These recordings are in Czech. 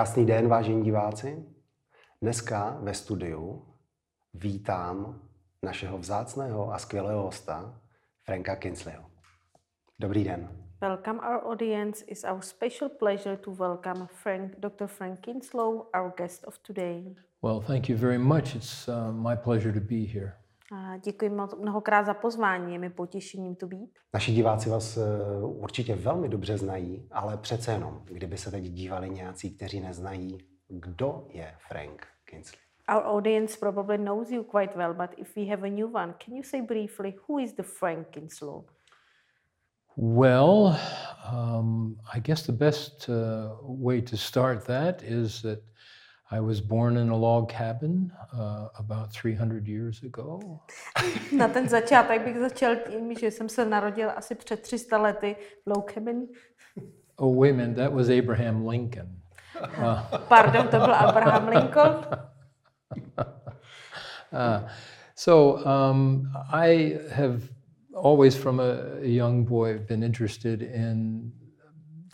Krásný den, vážení diváci. Dneska ve studiu vítám našeho vzácného a skvělého hosta, Franka Kinsleyho. Dobrý den. Welcome our audience. It's our special pleasure to welcome Frank, Dr. Frank Kinslow, our guest of today. Well, thank you very much. It's uh, my pleasure to be here. A děkuji mnohokrát za pozvání, je mi potěšením tu být. Naši diváci vás uh, určitě velmi dobře znají, ale přece jenom, kdyby se teď dívali nějací, kteří neznají, kdo je Frank Kinsley. Our audience probably knows you quite well, but if we have a new one, can you say briefly who is the Frank Kinslow? Well, um, I guess the best uh, way to start that is that I was born in a log cabin uh, about 300 years ago. Na ten začátek bych začal tím, že jsem se narodil asi před 300 lety v log cabin. Oh, wait a minute, that was Abraham Lincoln. Uh, Pardon, to byl Abraham Lincoln. uh, so um, I have always, from a young boy, been interested in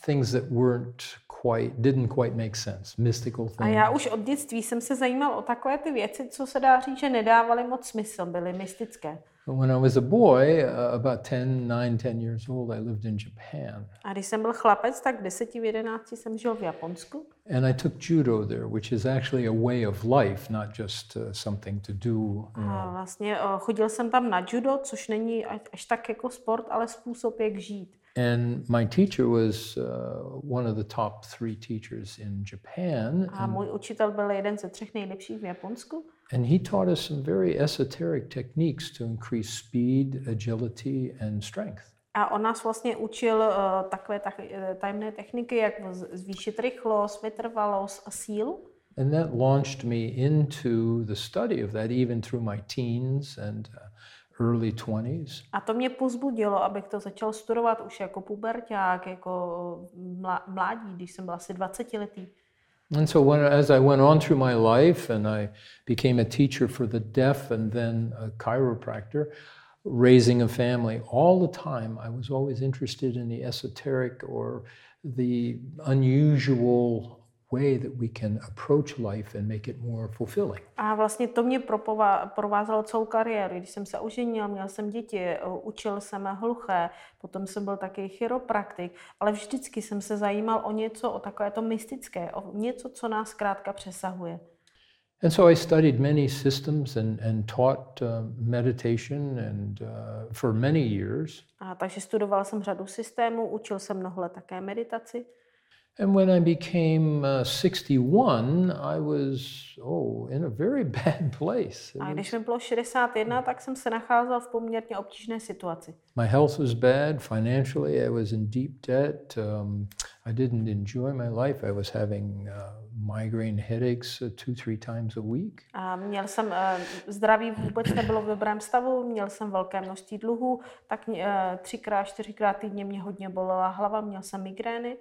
things that weren't quite, didn't quite make sense, mystical things. A já už od dětství jsem se zajímal o takové ty věci, co se dá říct, že nedávaly moc smysl, byly mystické. When I was a boy, uh, about 10, 9, 10 years old, I lived in Japan. A když jsem byl chlapec, tak v 10, v 11 jsem žil v Japonsku. And I took judo there, which is actually a way of life, not just uh, something to do. You A know. vlastně uh, chodil jsem tam na judo, což není až tak jako sport, ale způsob, jak žít. And my teacher was uh, one of the top three teachers in Japan. A můj učitel byl jeden ze třech nejlepších v Japonsku. And he taught us some very esoteric techniques to increase speed, agility, and strength. A on nás vlastně učil uh, takové tak, eh, tajemné techniky, jak zvýšit rychlost, vytrvalost a sílu. And that launched me into the study of that, even through my teens and uh, early 20s. A to mě pozbudilo, abych to začal studovat už jako puberták, jako mládí, když jsem byl asi 20 letý. And so when, as I went on through my life and I became a teacher for the deaf and then a chiropractor, raising a family, all the time I was always interested in the esoteric or the unusual way that we can approach life and make it more fulfilling. A vlastně to mě provázelo celou kariéru. Když jsem se oženil, měl jsem děti, učil jsem hluché, potom jsem byl taky chiropraktik, ale vždycky jsem se zajímal o něco, o takové to mystické, o něco, co nás zkrátka přesahuje. And so I studied many systems and, and taught uh, meditation and uh, for many years. A takže studoval jsem řadu systémů, učil jsem mnoho let také meditaci. And when I became uh, 61, I was, oh, in a very bad place. It A když mi bylo 61, tak jsem se nacházel v poměrně obtížné situaci. my health was bad. Financially, I was in deep debt. Um, I didn't enjoy my life. I was having uh, migraine headaches uh, two, three times a week. A měl jsem, eh, zdraví vůbec nebylo v dobrém stavu, měl jsem velké množství dluhů, tak eh, třikrát, čtyřikrát týdně mě hodně bolela hlava, měl jsem migrény.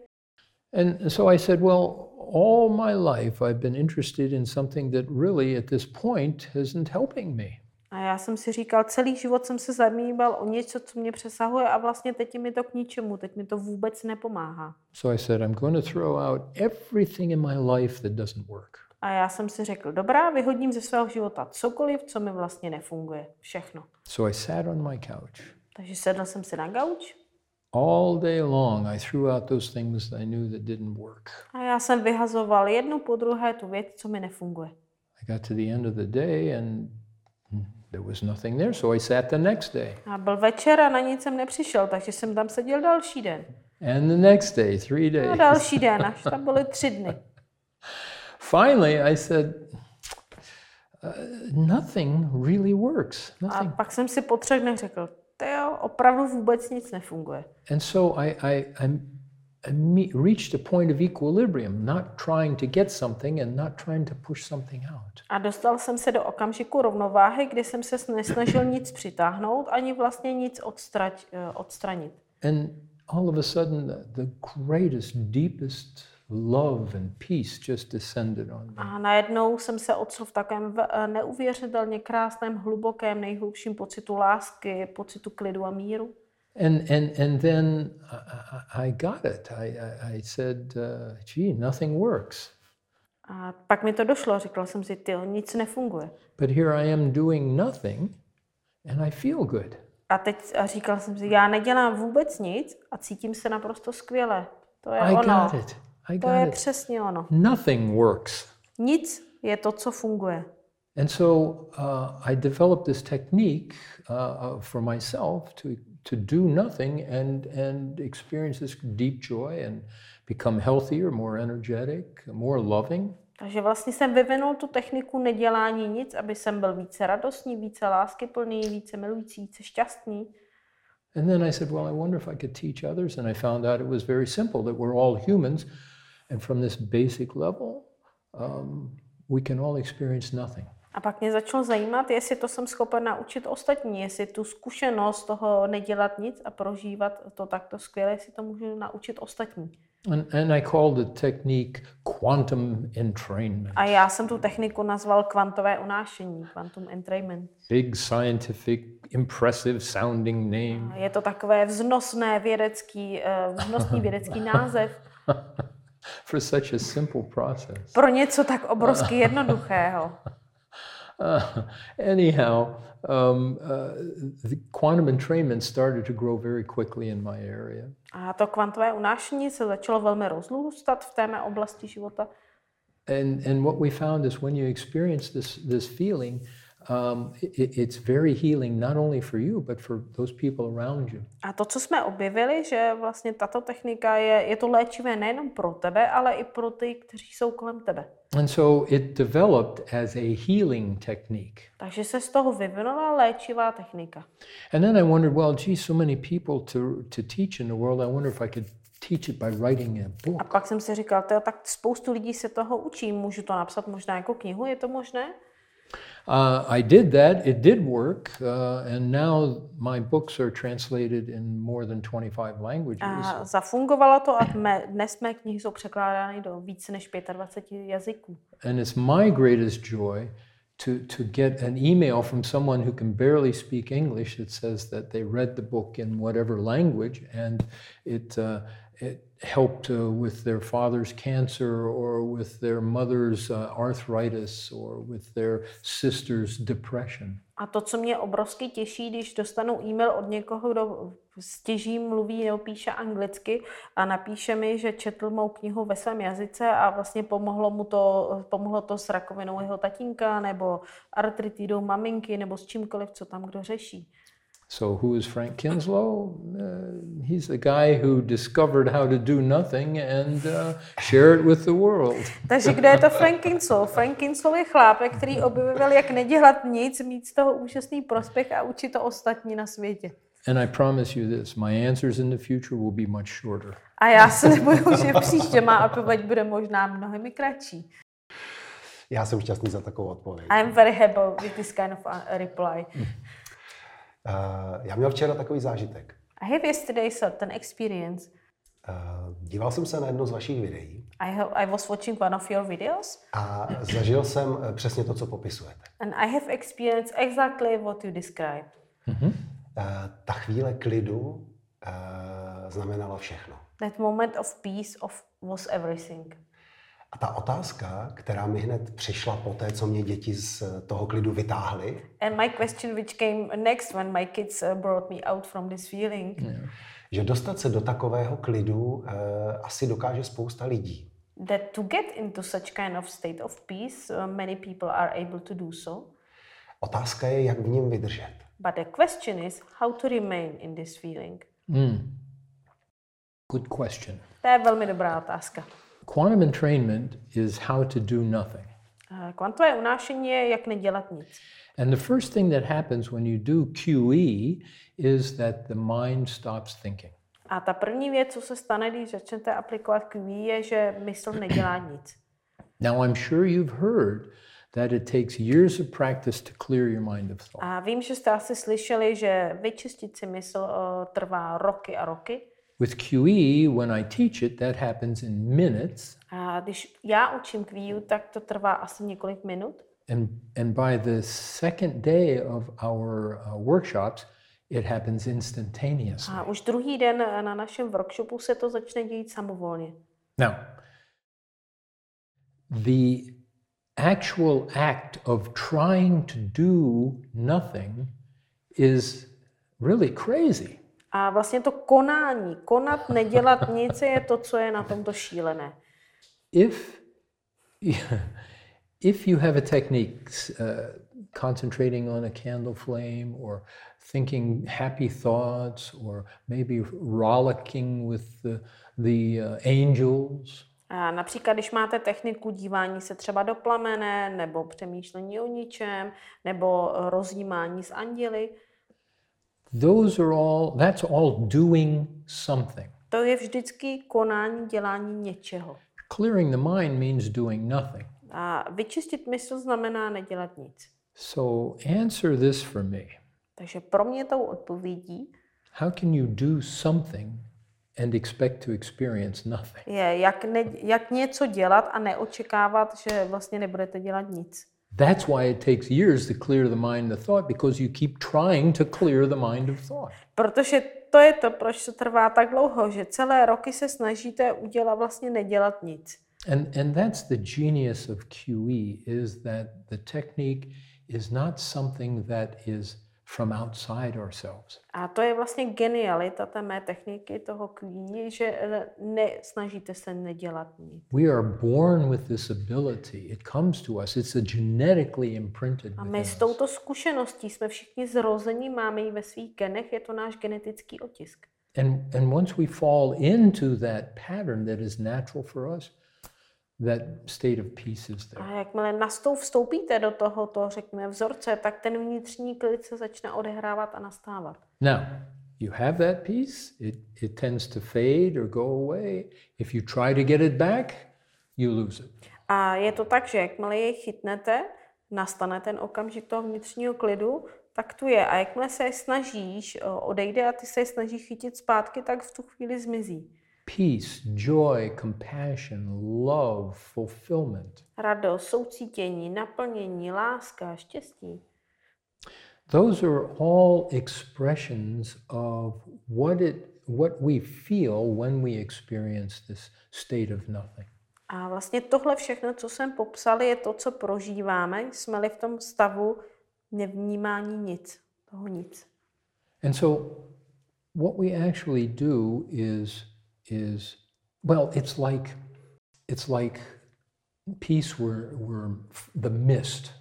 And so I said, well, all my life I've been interested in something that really at this point isn't helping me. A já jsem si říkal, celý život jsem se zamýval o něco, co mě přesahuje a vlastně teď mi to k ničemu, teď mi to vůbec nepomáhá. So I said, I'm going to throw out everything in my life that doesn't work. A já jsem si řekl, dobrá, vyhodím ze svého života cokoliv, co mi vlastně nefunguje. Všechno. So I sat on my couch. Takže sedl jsem si na gauč All day long, I threw out those things that I knew that didn't work. a já jsem vyhazoval jednu po druhé tu věc, co mi nefunguje. I got to the end of the day and there was nothing there. So I sat the next day A byl večer a na nic jsem nepřišel, takže jsem tam seděl další den. and the next day, three A days. další den, až tam byly tři dny. Finally, I said, uh, nothing really works. A Nothing. pak jsem si po třech dnech řekl, to jo, opravdu vůbec nic nefunguje. And so I, I, I, I me- reached a point of equilibrium, not trying to get something and not trying to push something out. A dostal jsem se do okamžiku rovnováhy, kdy jsem se nesnažil nic přitáhnout, ani vlastně nic odstrať, eh, odstranit. And all of a sudden, the, the greatest, deepest love and peace just descended on me. A najednou jsem se ocitl v takovém v- eh, neuvěřitelně krásném, hlubokém, nejhlubším pocitu lásky, pocitu klidu a míru. And, and, and then I, I- got it. I, I, I said, uh, gee, nothing works. A pak mi to došlo, říkala jsem si, ty, nic nefunguje. But here I am doing nothing and I feel good. A teď a říkala jsem si, já nedělám vůbec nic a cítím se naprosto skvěle. To je I ono. got it. I To got je it. přesně ono. Nothing works. Nic je to, co funguje. And so uh, I developed this technique uh, uh, for myself to, to do nothing and, and experience this deep joy and become healthier, more energetic, more loving. Takže vlastně jsem vyvinul tu techniku nedělání nic, aby jsem byl více radostný, více láskyplný, více milující, více šťastný. And then I said, well, I wonder if I could teach others. And I found out it was very simple that we're all humans. And from this basic level, um, we can all experience nothing. A pak mě začalo zajímat, jestli to jsem schopen naučit ostatní, jestli tu zkušenost toho nedělat nic a prožívat to takto skvěle, jestli to můžu naučit ostatní. And, and I called the technique quantum entrainment. A já jsem tu techniku nazval kvantové unášení, quantum entrainment. Big scientific, impressive sounding name. A Je to takové vznosné vědecký, eh, vznosný vědecký název for such a simple process. pro něco tak obrovsky jednoduchého. Uh, anyhow, um, uh, the quantum entrainment started to grow very quickly in my area. A to kvantové unášení se začalo velmi rozrůstat v té mé oblasti života. And, and what we found is when you experience this, this feeling, um, it, it's very healing not only for you, but for those people around you. A to, co jsme objevili, že vlastně tato technika je, je to léčivé nejenom pro tebe, ale i pro ty, kteří jsou kolem tebe. And so it developed as a healing technique. Takže se z toho vyvinula léčivá technika. And then I wondered, well, gee, so many people to, to teach in the world, I wonder if I could teach it by writing a A book. pak jsem si říkal, "Tyjo, tak spoustu lidí se toho učí, můžu to napsat možná jako knihu, je to možné? Uh, I did that. It did work, uh, and now my books are translated in more than 25 languages. A zafungovalo to a mé, dnes mé knihy jsou překládány do více než 25 jazyků. And it's my greatest joy to, to get an email from someone who can barely speak English that says that they read the book in whatever language and it, uh, it helped uh, with their father's cancer or with their mother's uh, arthritis or with their sister's depression. A to, co mě obrovsky těší, když dostanu e-mail od někoho, kdo stěží mluví nebo píše anglicky a napíše mi, že četl mou knihu ve svém jazyce a vlastně pomohlo mu to, pomohlo to s rakovinou jeho tatínka nebo artritidou maminky nebo s čímkoliv, co tam kdo řeší. So, who is Frank Kinslow? Uh, he's the guy who discovered how to do nothing and uh, share it with the world. Takže kdo je to Frank Kinslow? Frank Kinslow je chlápek, který objevil, jak nedělat nic, mít z toho úžasný prospěch a učit to ostatní na světě. And I promise you this my answers in the future will be much shorter. A já se neboju, že příště má odpověď bude možná mnohem kratší. Já jsem šťastný za takovou odpověď. I'm very happy with this kind of uh, reply. Uh, já měl včera takový zážitek. I have yesterday certain experience. Uh, díval jsem se na jedno z vašich videí I, have, I was watching one of your videos a zažil jsem eh, přesně to, co popisujete. and I have experienced exactly what you described. Uh, ta chvíle klidu uh, znamenala všechno. That moment of peace of, was everything. A ta otázka, která mi hned přišla po té, co mě děti z toho klidu vytáhly, And my question, which came next when my kids uh, brought me out from this feeling, že dostat se do takového klidu uh, asi dokáže spousta lidí. that to get into such kind of state of peace, uh, many people are able to do so. Otázka je, jak v něm vydržet. But the question is how to remain in this feeling. Good question. To je velmi dobrá otázka. Quantum entrainment is how to do nothing. Kvantové unášení je, jak nedělat nic. And the first thing that happens when you do QE is that the mind stops thinking. A ta první věc, co se stane, když začnete aplikovat QE, je, že mysl nedělá nic. Now, I'm sure you've heard that it takes years of practice to clear your mind of thought. A vím, že jste asi slyšeli, že vyčistit si mysl uh, trvá roky a roky. With QE, when I teach it, that happens in minutes. A když já učím QE, tak to trvá asi několik minut. And, and by the second day of our uh, workshops, it happens instantaneously. A už druhý den eh, na našem workshopu se to začne dít samovolně. Now, the actual act of trying to do nothing is really crazy. A vlastně to konání, konat, nedělat nic, je to, co je na tomto šílené. If if you have a technique uh, concentrating on a candle flame or thinking happy thoughts or maybe rollicking with the, the uh, angels, A například, když máte techniku dívání se třeba do plamene, nebo přemýšlení o ničem, nebo rozjímání s anděli, those are all, that's all doing something. to je vždycky konání, dělání něčeho. Clearing the mind means doing nothing. A vyčistit mysl znamená nedělat nic. So answer this for me. Takže pro mě tou odpovědí How can you do something and expect to experience nothing? je, jak, ne, jak něco dělat a neočekávat, že vlastně nebudete dělat nic. That's why it takes years to clear the mind of thought because you keep trying to clear the mind of thought. Protože to je to, proč to trvá tak dlouho, že celé roky se snažíte udělat, vlastně nedělat nic. And, and that's the genius of QE is that the technique is not something that is from outside ourselves. A to je vlastně genialita té mé techniky, toho kvíní, že eh, ne, snažíte se nedělat nic. We are born with this ability. It comes to us. It's a genetically imprinted A my s touto zkušeností jsme všichni zrození, máme ji ve svých genech, je to náš genetický otisk. And, and once we fall into that pattern that is natural for us, that state of peace is there. A jakmile nastou vstoupíte do tohoto, řekněme, vzorce, tak ten vnitřní klid se začne odehrávat a nastávat. Now, you have that peace, it, it tends to fade or go away. If you try to get it back, you lose it. A je to tak, že jakmile jej chytnete, nastane ten okamžik toho vnitřního klidu, tak tu je. A jakmile se snažíš, o, odejde a ty se snažíš chytit zpátky, tak v tu chvíli zmizí. Peace, joy, compassion, love, fulfillment. Radost, soucítění, naplnění, láska, štěstí. Those are all expressions of what it what we feel when we experience this state of nothing. A vlastně tohle všechno, co jsem popsal, je to, co prožíváme, jsme-li v tom stavu nevnímání nic, toho nic. And so what we actually do is is well, it's like it's like peace were were the mist,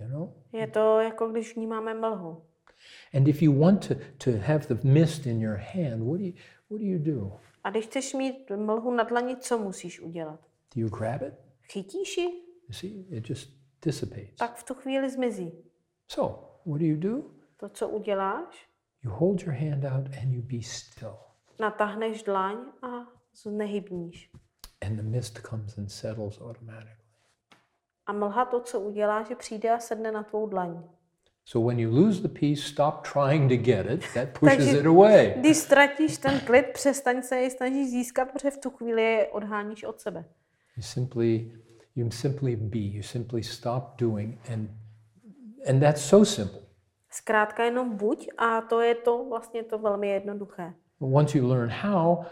you know? Je to jako když vnímáme mlhu. And if you want to, to have the mist in your hand, what do you what do you do? A když chceš mít mlhu na dlani, co musíš udělat? Do you grab it? Chytíš ji? You see, it just dissipates. Tak v tu chvíli zmizí. So, what do you do? To, co uděláš, You hold your hand out and you be still. Natáhneš dlaň a znehybníš. And the mist comes and settles automatically. A mlha to, co udělá, že přijde a sedne na tvou dlaň. So when you lose the peace, stop trying to get it. That pushes Takže it away. když ztratíš ten klid, přestaň se jej snažit získat, protože v tu chvíli je odháníš od sebe. You simply you simply be. You simply stop doing and and that's so simple. Zkrátka jenom buď a to je to vlastně to velmi jednoduché. But once you learn how,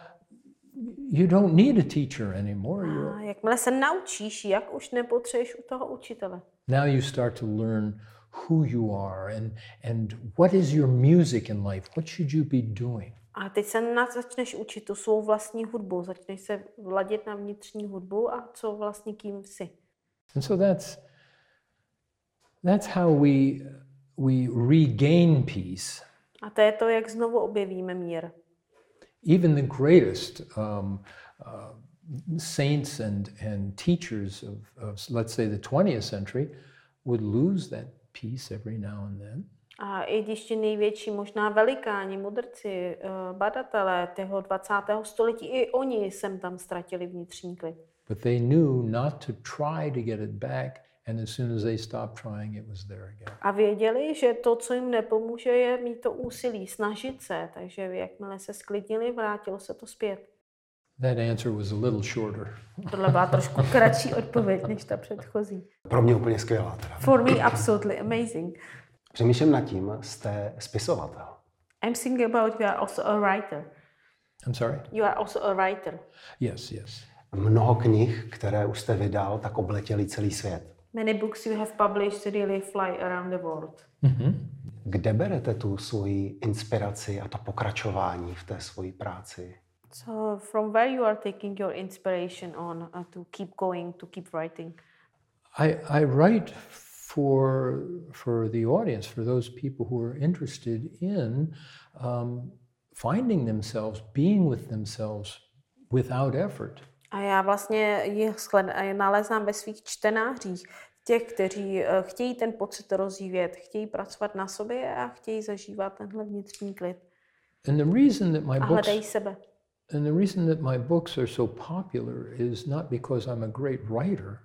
you don't need a teacher anymore. A jakmile se naučíš, jak už nepotřebuješ u toho učitele. now you start to learn who you are and and what is your music in life. What should you be doing? A teď se na, začneš učit tu svou vlastní hudbu, začneš se vladit na vnitřní hudbu a co vlastně kým jsi. And so that's that's how we we regain peace. A to je to, jak znovu objevíme mír. Even the greatest um, uh, saints and and teachers of, of let's say the 20th century would lose that peace every now and then. A i když ti největší možná velikáni, mudrci, eh, badatelé toho 20. století, i oni sem tam ztratili vnitřní klid. But they knew not to try to get it back, and as soon as they stopped trying, it was there again. A věděli, že to, co jim nepomůže, je mít to úsilí, snažit se. Takže jakmile se sklidnili, vrátilo se to zpět. That answer was a little shorter. Tohle byla trošku kratší odpověď než ta předchozí. Pro mě úplně skvělá teda. For me, absolutely amazing. Přemýšlím nad tím, jste spisovatel. I'm thinking about you are also a writer. I'm sorry. You are also a writer. Yes, yes. Mnoho knih, které už jste vydal, tak obletěli celý svět. Many books you have published really fly around the world. Kde berete tu svoji inspiraci a to pokračování v té svoji práci? So from where you are taking your inspiration on uh, to keep going, to keep writing? I, I write for, for the audience, for those people who are interested in um, finding themselves, being with themselves without effort. A já vlastně a je nalezám ve svých čtenářích, těch, kteří eh, chtějí ten pocit rozvíjet, chtějí pracovat na sobě a chtějí zažívat tenhle vnitřní klid And the reason that my a books hledají sebe. and the reason that my books are so popular is not because I'm a great writer,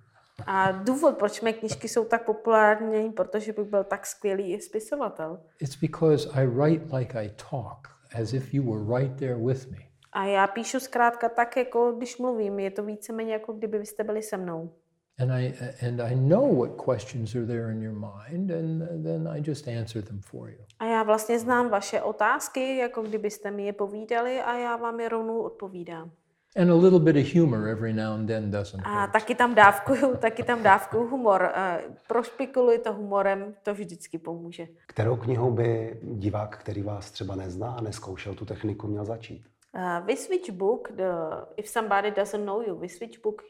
A důvod, proč mé knížky jsou tak populární, není protože bych byl tak skvělý spisovatel. it's because I write like I talk, as if you were right there with me. A já píšu zkrátka tak, jako když mluvím. Je to víceméně jako kdyby vy jste byli se mnou. And I and I know what questions are there in your mind, and then I just answer them for you. A já vlastně znám vaše otázky, jako kdybyste mi je povídali a já vám je rovnou odpovídám. And a little bit of humor every now and then doesn't A hurt. taky tam dávkuju, taky tam dávkuju humor. Eh, Prošpikuluji to humorem, to vždycky pomůže. Kterou knihou by divák, který vás třeba nezná a neskoušel tu techniku, měl začít? Uh, with which book, the, if somebody doesn't know you, with which book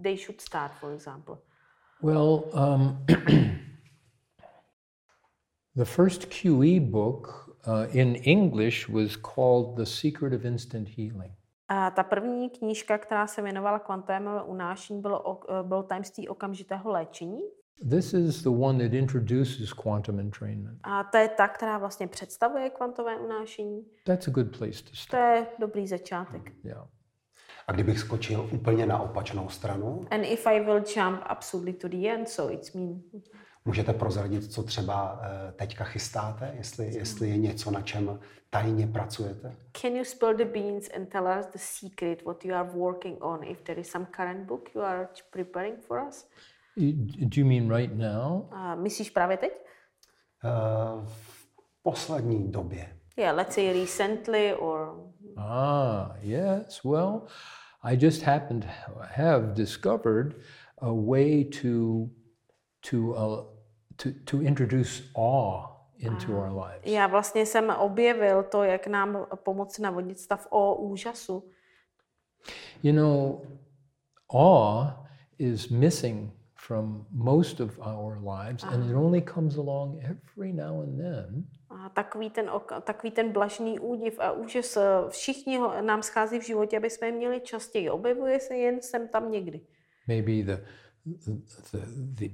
they should start, for example? Well, um, the first QE book uh, in English was called The Secret of Instant Healing. A ta první knížka, která se věnovala kvantovému unášení, bylo, bylo tajemství okamžitého léčení. This is the one that introduces quantum entrainment. A to je ta, která vlastně představuje kvantové unášení. That's a good place to To start. je dobrý začátek. Yeah. A kdybych skočil úplně na opačnou stranu, And if I will jump absolutely to the end, so it's mean. můžete prozradit, co třeba eh, teďka chystáte, jestli, jestli je něco, na čem tajně pracujete? Can you spill the beans and tell us the secret, what you are working on, if there is some current book you are preparing for us? Do you mean right now? A myslíš právě teď? Eh, v poslední době. Yeah, let's say recently or Ah, yes. Well, I just happened to have discovered a way to to uh, to to introduce awe into our lives. já vlastně jsem objevil to, jak nám pomoci navodit stav o úžasu. You know, awe is missing from most of our lives, and it only comes along every now and then. A takový ten, ok- takový ten blažný údiv a úžas, eh, všichni ho, nám schází v životě, aby jsme je měli častěji. Objevuje se jen sem tam někdy. Maybe the the, the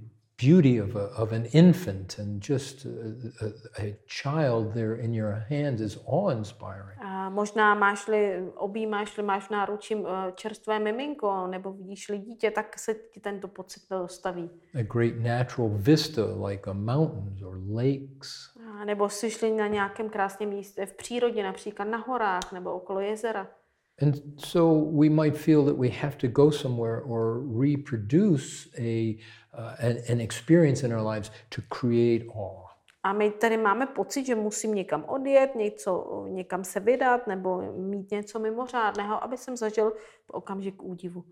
beauty of, a, of an infant and just a, a, a child there in your hands is awe-inspiring. A možná máš-li, objímáš-li, máš v náručí eh, čerstvé miminko, nebo vidíš-li dítě, tak se ti tento pocit dostaví. A great natural vista like a mountains or lakes. A nebo jsi na nějakém krásném místě v přírodě, například na horách nebo okolo jezera. And so we might feel that we have to go somewhere or reproduce a, uh, an, an experience in our lives to create awe. A my tady máme pocit, že musím někam odjet, něco, někam se vydat nebo mít něco mimořádného, aby jsem zažil okamžik údivu.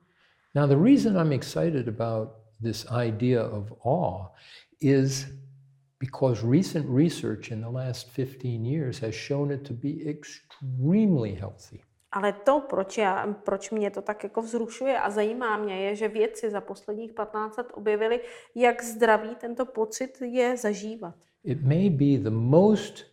Now, the reason I'm excited about this idea of awe is because recent research in the last 15 years has shown it to be extremely healthy. Ale to, proč, já, proč mě to tak jako vzrušuje a zajímá mě, je, že vědci za posledních 15 let objevili, jak zdravý tento pocit je zažívat. It may be the most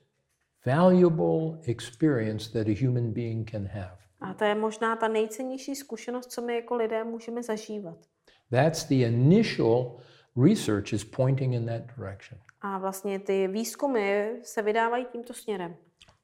valuable experience that a human being can have. A to je možná ta nejcennější zkušenost, co my jako lidé můžeme zažívat. That's the initial research is pointing in that direction. A vlastně ty výzkumy se vydávají tímto směrem.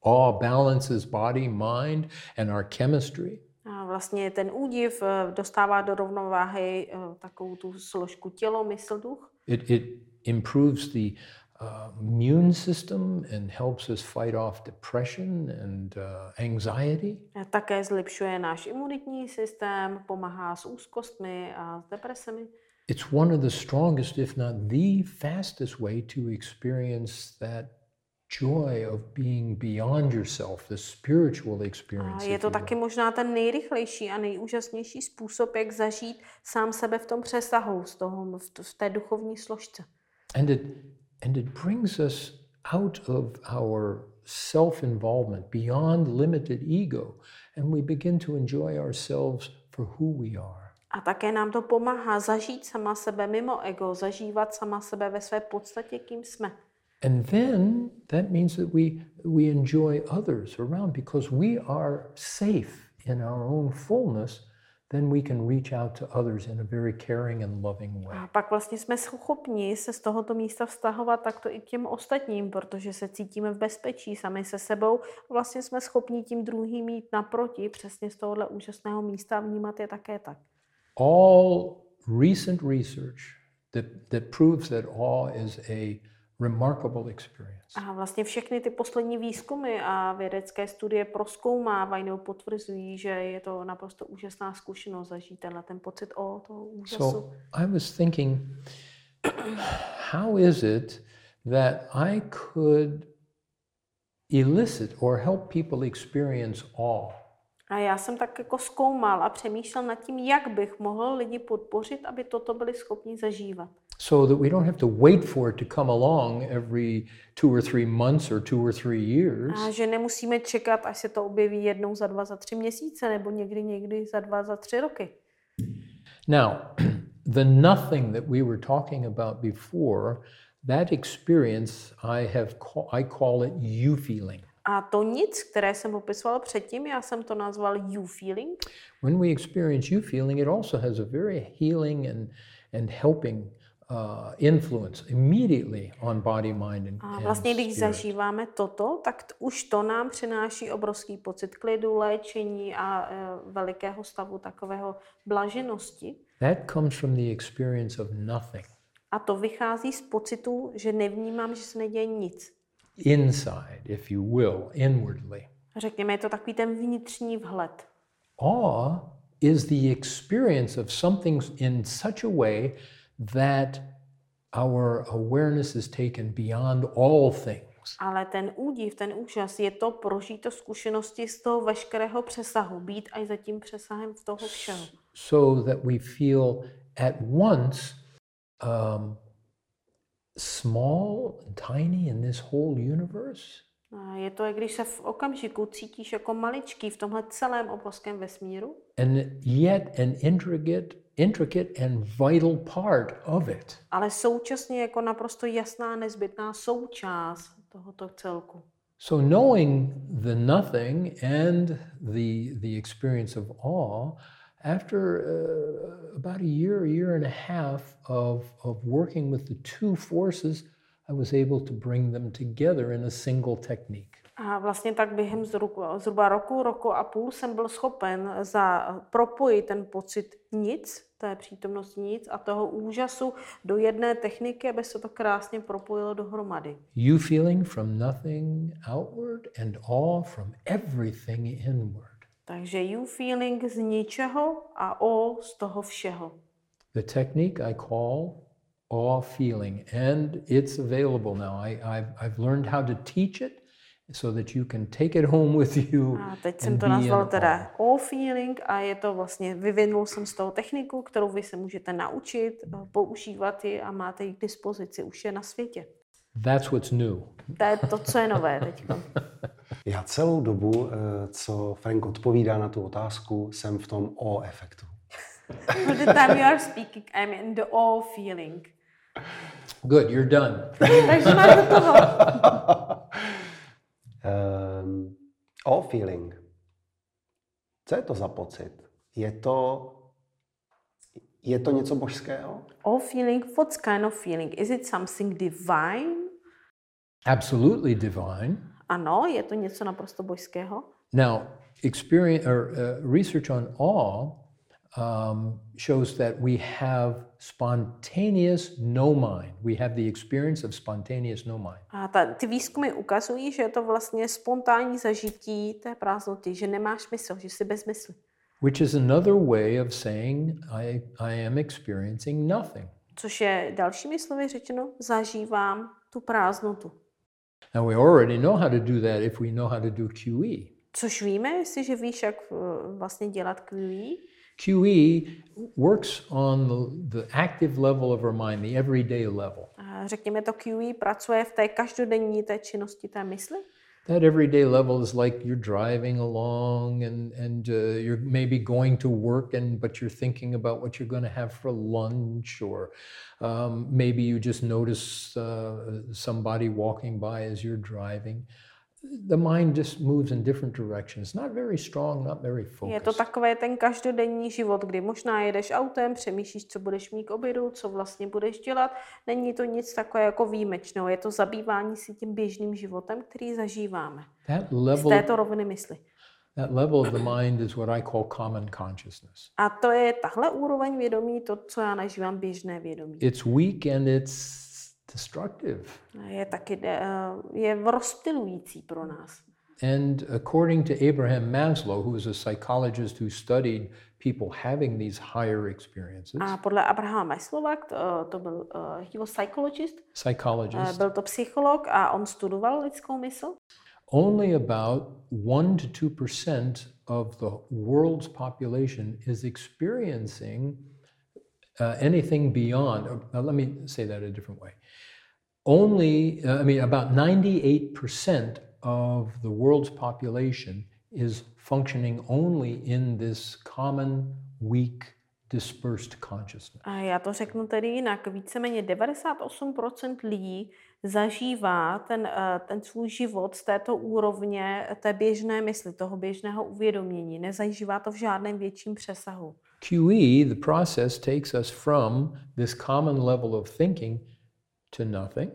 Awe balances body, mind, and our chemistry. A vlastně ten údiv eh, dostává do rovnováhy eh, takovou tu složku tělo, mysl, duch. It, it improves the uh, immune system and helps us fight off depression and uh, anxiety. Také zlepšuje náš imunitní systém, pomáhá s úzkostmi a s depresemi. It's one of the strongest, if not the fastest way to experience that joy of being beyond yourself, the spiritual A experience. je if to taky možná ten nejrychlejší a nejúžasnější způsob, jak zažít sám sebe v tom přesahu, z toho, v té duchovní složce. And it and it brings us out of our self-involvement, beyond limited ego, and we begin to enjoy ourselves for who we are. A také nám to pomáhá zažít sama sebe mimo ego, zažívat sama sebe ve své podstatě, kým jsme. And then that means that we we enjoy others around because we are safe in our own fullness, then we can reach out to others in a very caring and loving way. A pak vlastně jsme schopni se z tohoto místa vztahovat takto i k těm ostatním, protože se cítíme v bezpečí sami se sebou. Vlastně jsme schopni tím druhým mít naproti, přesně z tohohle úžasného místa a vnímat je také tak. All recent research that, that proves that awe is a remarkable experience. A vlastně všechny ty poslední výzkumy a vědecké studie proskoumávají nebo potvrzují, že je to naprosto úžasná zkušenost zažít tenhle ten pocit o toho úžasu. So I was thinking, how is it that I could elicit or help people experience awe? A já jsem tak jako zkoumal a přemýšlel nad tím, jak bych mohl lidi podpořit, aby toto byli schopni zažívat. So that we don't have to wait for it to come along every two or three months or two or three years, A že nemusíme čekat, až se to objeví jednou za dva, za tři měsíce, nebo někdy, někdy za dva, za tři roky. Now, the nothing that we were talking about before, that experience I have I call it you feeling. A to nic, které jsem popisoval předtím, já jsem to nazval you feeling. When we experience you feeling, it also has a very healing and and helping influence immediately on body, mind, and, A vlastně, když spirit. zažíváme toto, tak t- už to nám přináší obrovský pocit klidu, léčení a e, velikého stavu takového blaženosti. That comes from the experience of nothing A to vychází z pocitu, že nevnímám, že se neděje nic. inside, if you will, inwardly. Řekněme, je to takový ten vnitřní vhled. Awe is the experience of something in such a way that our awareness is taken beyond all things. Ale ten údiv, ten úžas je to prožít to zkušenosti z toho veškerého přesahu, být až za tím přesahem v toho všeho. so that we feel at once um, small and tiny in this whole universe, Je to, jak když se v okamžiku cítíš jako maličký v tomhle celém obrovském vesmíru, and yet an intricate, intricate and vital part of it. ale současně jako naprosto jasná, nezbytná součást tohoto celku. So knowing the nothing and the the experience of awe, after uh, about a year, a year and a half of of working with the two forces, I was able to bring them together in a single technique. A vlastně tak během zhruba, roku, roku a půl jsem byl schopen za propojit ten pocit nic, té přítomnosti nic a toho úžasu do jedné techniky, aby se to krásně propojilo dohromady. You feeling from nothing outward and awe from everything inward. Takže you feeling z ničeho a o z toho všeho. The technique I call awe feeling, and it's available now. I, I've, I've learned how to teach it so that you can take it home with you. A teď jsem to nazval teda awe. all feeling a je to vlastně, vyvinul jsem z toho techniku, kterou vy se můžete naučit, eh, používat ji a máte ji k dispozici, už je na světě. That's what's new. To je to, co je nové teď. Já celou dobu, eh, co Frank odpovídá na tu otázku, jsem v tom o efektu. The time you are speaking, I'm in the all feeling. Good, you're done. Takže máte toho. Um, all feeling. Co je to za pocit? Je to, je to něco božského? All feeling, what kind of feeling? Is it something divine? Absolutely divine. Ano, je to něco naprosto božského. Now, experience or uh, research on awe um, shows that we have spontaneous no mind. We have the experience of spontaneous no mind. A ta, ty výzkumy ukazují, že je to vlastně spontánní zažití té prázdnoty, že nemáš mysl, že jsi bez mysli. which is another way of saying I, I am experiencing nothing. Což je dalšími slovy řečeno, zažívám tu prázdnotu. Now, we already know how to do that if we know how to do QE. Což víme, jestliže víš, jak eh, vlastně dělat QE. QE works on the, the active level of our mind, the everyday level. A Řekněme to QE pracuje v té každodenní té činnosti té mysli. That everyday level is like you're driving along and, and uh, you're maybe going to work, and but you're thinking about what you're going to have for lunch, or um, maybe you just notice uh, somebody walking by as you're driving. The mind just moves in different directions, not very strong, not very Je to focused. takové ten každodenní život, kdy možná jedeš autem, přemýšlíš, co budeš mít k obědu, co vlastně budeš dělat. Není to nic takové jako výjimečného. Je to zabývání si tím běžným životem, který zažíváme. That Z level, této roviny mysli. that level of the mind is what I call common consciousness. A to je tahle úroveň vědomí, to, co já nazývám běžné vědomí. It's weak and it's. Je taky eh, je rozptilující pro nás. And according to Abraham Maslow, who was a psychologist who studied people having these higher experiences, A podle Abrahama Maslova, to, to byl uh, he was psychologist, eh, psychologist, byl to psycholog a on studoval lidskou mysl. only about 1 to 2% of the world's population is experiencing uh, anything beyond. uh, let me say that a different way. Only, uh, I mean, about 98% of the world's population is functioning only in this common, weak, dispersed consciousness. A já to řeknu tedy jinak. Víceméně 98% lidí zažívá ten, eh, ten svůj život z této úrovně té běžné mysli, toho běžného uvědomění. Nezažívá to v žádném větším přesahu. QE, the process takes us from this common level of thinking to nothing.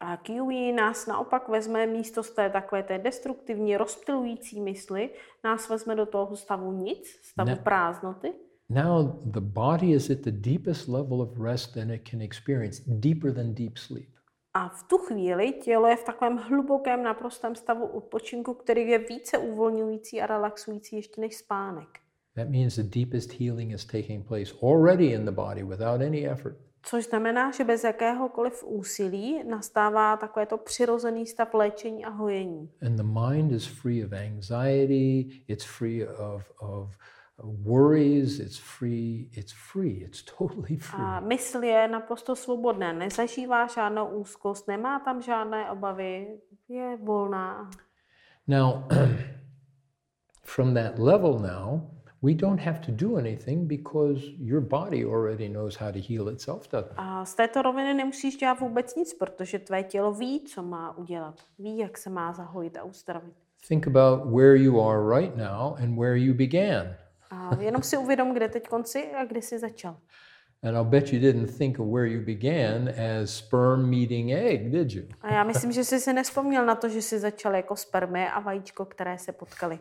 A QE nás naopak vezme místo z té takové té destruktivní, rozptilující mysli, nás vezme do toho stavu nic, stavu Ne. prázdnoty. Now the body is at the deepest level of rest than it can experience, deeper than deep sleep. A v tu chvíli tělo je v takovém hlubokém, naprostém stavu odpočinku, který je více uvolňující a relaxující ještě než spánek. That means the deepest healing is taking place already in the body without any effort. Což znamená, že bez jakéhokoliv úsilí nastává takovéto přirozený stav léčení a hojení. And the mind is free of anxiety, it's free of, of worries, it's free, it's free, it's totally free. A mysl je naprosto svobodná, nezažívá žádnou úzkost, nemá tam žádné obavy, je volná. Now, from that level now, we don't have to do anything because your body already knows how to heal itself, doesn't it? A z této roviny nemusíš dělat vůbec nic, protože tvé tělo ví, co má udělat. Ví, jak se má zahojit a uzdravit. Think about where you are right now and where you began. A jenom si uvědom, kde teď konci a kde jsi začal. And I'll bet you didn't think of where you began as sperm meeting egg, did you? A já myslím, že jsi si nespomněl na to, že jsi začal jako spermy a vajíčko, které se potkaly.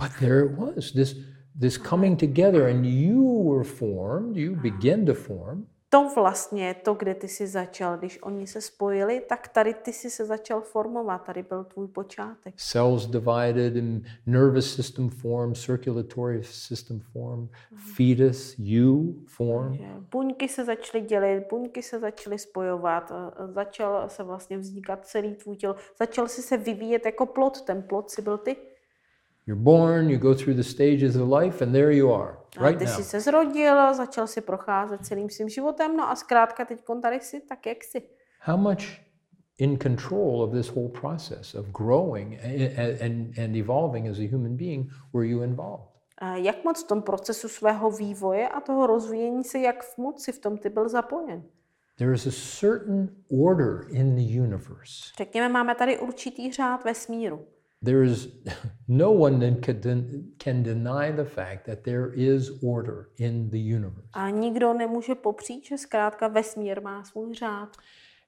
But there it was, this, this coming together, and you were formed, you began to form. To vlastně, to, kde ty jsi začal, když oni se spojili, tak tady ty jsi se začal formovat, tady byl tvůj počátek. Cells divided, and nervous system formed, circulatory system formed, fetus, you formed. Buňky se začaly dělit, buňky se začaly spojovat, a začal se vlastně vznikat celý tvůj tělo, začal si se vyvíjet jako plod, ten plod si byl ty. You're born, you go through the stages of life, and there you are, A right ty now. jsi se zrodil, začal si procházet celým svým životem, no a zkrátka teď tady jsi tak, jak jsi. How much in control of this whole process of growing and, and, and evolving as a human being were you involved? A jak moc v tom procesu svého vývoje a toho rozvíjení se, jak v moc si v tom ty byl zapojen? There is a certain order in the universe. Řekněme, máme tady určitý řád vesmíru. There is no one that can, can deny the fact that there is order in the universe. A nikdo nemůže popřít, že zkrátka vesmír má svůj řád.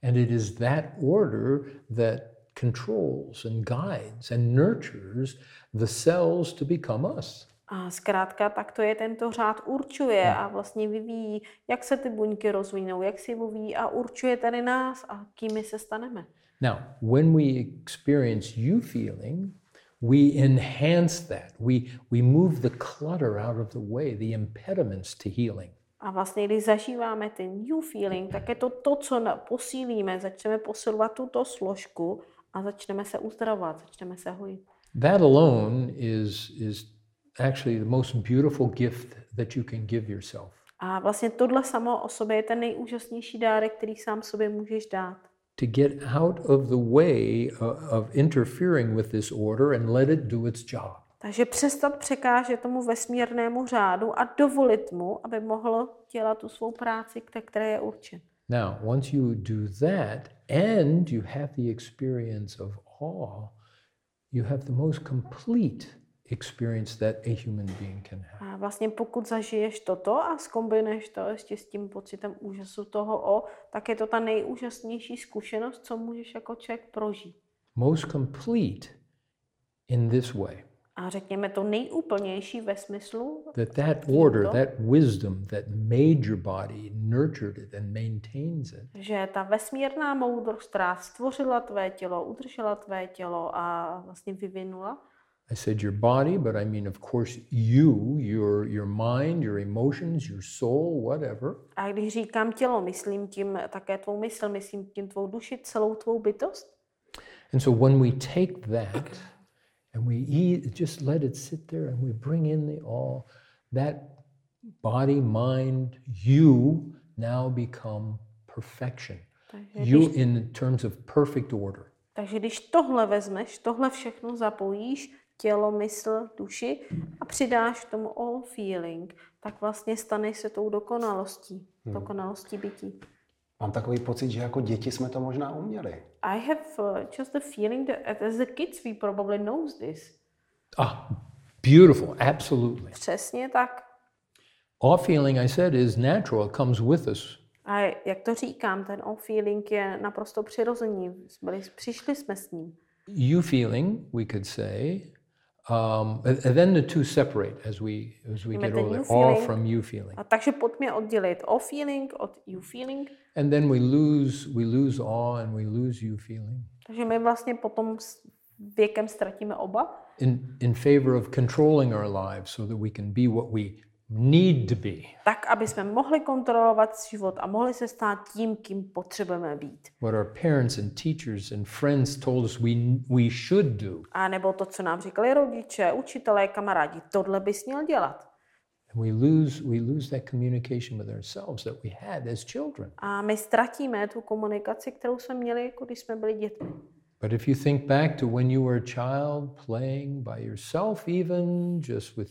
And it is that order that controls and guides and nurtures the cells to become us. A zkrátka tak to je tento řád určuje a vlastně vyvíjí, jak se ty buňky rozvinou, jak si vyvíjí a určuje tady nás a kým my se staneme. Now, when we experience you feeling, we enhance that. We, we move the clutter out of the way, the impediments to healing. A vlastně, když zažíváme ten new feeling, tak je to to, co posílíme, začneme posilovat tuto složku a začneme se uzdravovat, začneme se hojit. That alone is, is actually the most beautiful gift that you can give yourself. A vlastně tohle samo o sobě je ten nejúžasnější dárek, který sám sobě můžeš dát. To get out of the way of, of interfering with this order and let it do its job. Takže přestat překážet tomu vesmírnému řádu a dovolit mu, aby mohl dělat tu svou práci, k té, které je určen. Now, once you do that and you have the experience of awe, you have the most complete experience that a human being can have. A vlastně pokud zažiješ toto a skombinuješ to ještě s tím pocitem úžasu toho o, tak je to ta nejúžasnější zkušenost, co můžeš jako člověk prožít. Most complete in this way. A řekněme to nejúplnější ve smyslu, That that order, that wisdom that made your body, nurtured it and maintains it, že ta vesmírná moudrost, která stvořila tvé tělo, udržela tvé tělo a vlastně vyvinula, I said your body, but I mean, of course, you, your, your mind, your emotions, your soul, whatever. a když říkám tělo, myslím tím také tvou mysl, myslím tím tvou duši, celou tvou bytost. And so when we take that and we eat, just let it sit there and we bring in the all, that body, mind, you now become perfection. Takže You in terms of perfect order. Takže když tohle vezmeš, tohle všechno zapojíš, tělo, mysl, duši a přidáš k tomu all feeling, tak vlastně staneš se tou dokonalostí, dokonalostí bytí. Mám takový pocit, že jako děti jsme to možná uměli. I have uh, just the feeling that as the kids we probably knows this. Ah, beautiful, absolutely. Přesně tak. All feeling, I said, is natural, comes with us. A jak to říkám, ten all feeling je naprosto přirozený. Byli, přišli jsme s ním. You feeling, we could say, um, and then the two separate as we as we get older. All feeling. from you feeling, A takže pojďme oddělit all feeling od you feeling. and then we lose we lose awe and we lose you feeling Takže my vlastně potom věkem ztratíme oba. in in favor of controlling our lives so that we can be what we need be, tak, aby jsme mohli kontrolovat život a mohli se stát tím, kým potřebujeme být. what our parents and teachers and friends told us we we should do. A nebo to, co nám říkali rodiče, učitelé, kamarádi, tohle bys měl dělat. And we lose we lose that communication with ourselves that we had as children. A my ztratíme tu komunikaci, kterou jsme měli, jako když jsme byli dětmi. But if you think back to when you were a child playing by yourself, even just with,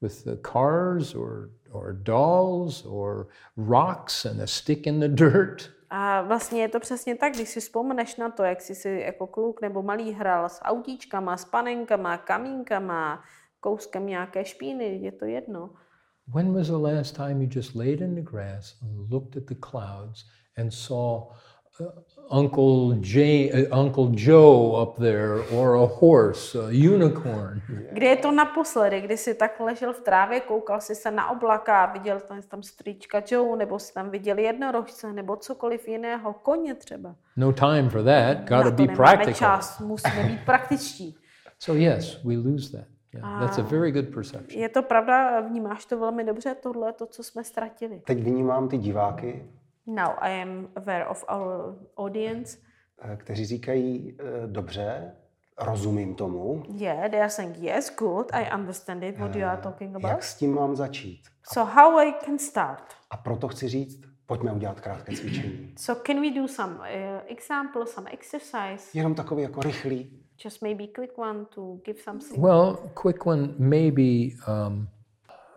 with the cars or, or dolls or rocks and a stick in the dirt, A vlastně je to přesně tak, když si vzpomeneš na to, jak jsi si jako kluk nebo malý hrál s autíčkama, s panenkama, kamínkama, kouskem nějaké špíny, je to jedno. when was the last time you just laid in the grass and looked at the clouds and saw Uncle Jay, uh, Uncle Joe up there, or a horse, a unicorn? Kdy je to naposledy, kdy jsi tak ležel v trávě, koukal jsi se na oblaka, viděl tam, tam strýčka Joe, nebo jsi tam viděl jednorožce, nebo cokoliv jiného, koně třeba. No time for that. Got to Na to be practical. čas, musíme být praktičtí. So yes, we lose that. Yeah, that's a very good perception. Je to pravda, vnímáš to velmi dobře, tohle, to, co jsme ztratili. Teď vnímám ty diváky, Now I am aware of our audience. eh, kteří říkají, eh, dobře, rozumím tomu, Yeah, they are saying, yes, good, I understand it, what you are talking jak about. s tím mám začít. So how I can start? A proto chci říct, pojďme udělat krátké cvičení. So can we do some uh, example, some exercise? Jenom takový jako rychlý. Just maybe quick one to give something. Well, quick one, maybe um,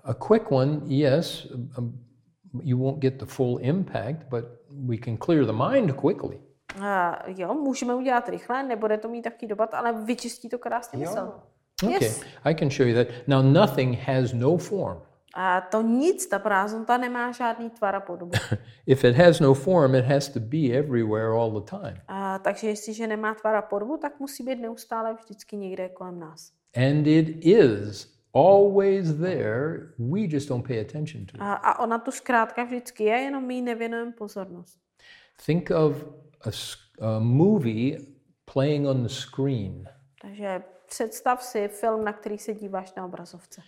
a quick one, yes. Um, you won't get the full impact, but we can clear the mind quickly. Uh, jo, můžeme udělat rychle, nebude to mít takový dopad, ale vyčistí to krásně Jo. mysl. Okay, Yes. I can show you that. Now, nothing has no form. A to nic, ta prázdnota nemá žádný tvar a podobu. If it has no form, it has to be everywhere all the time. A, takže jestliže nemá tvar a podobu, tak musí být neustále vždycky někde kolem nás. And it is always there. We just don't pay attention to it. A, a ona tu zkrátka vždycky je, jenom my nevěnujeme pozornost. Think of a, a movie playing on the screen. Takže představ si film, na který se díváš na obrazovce.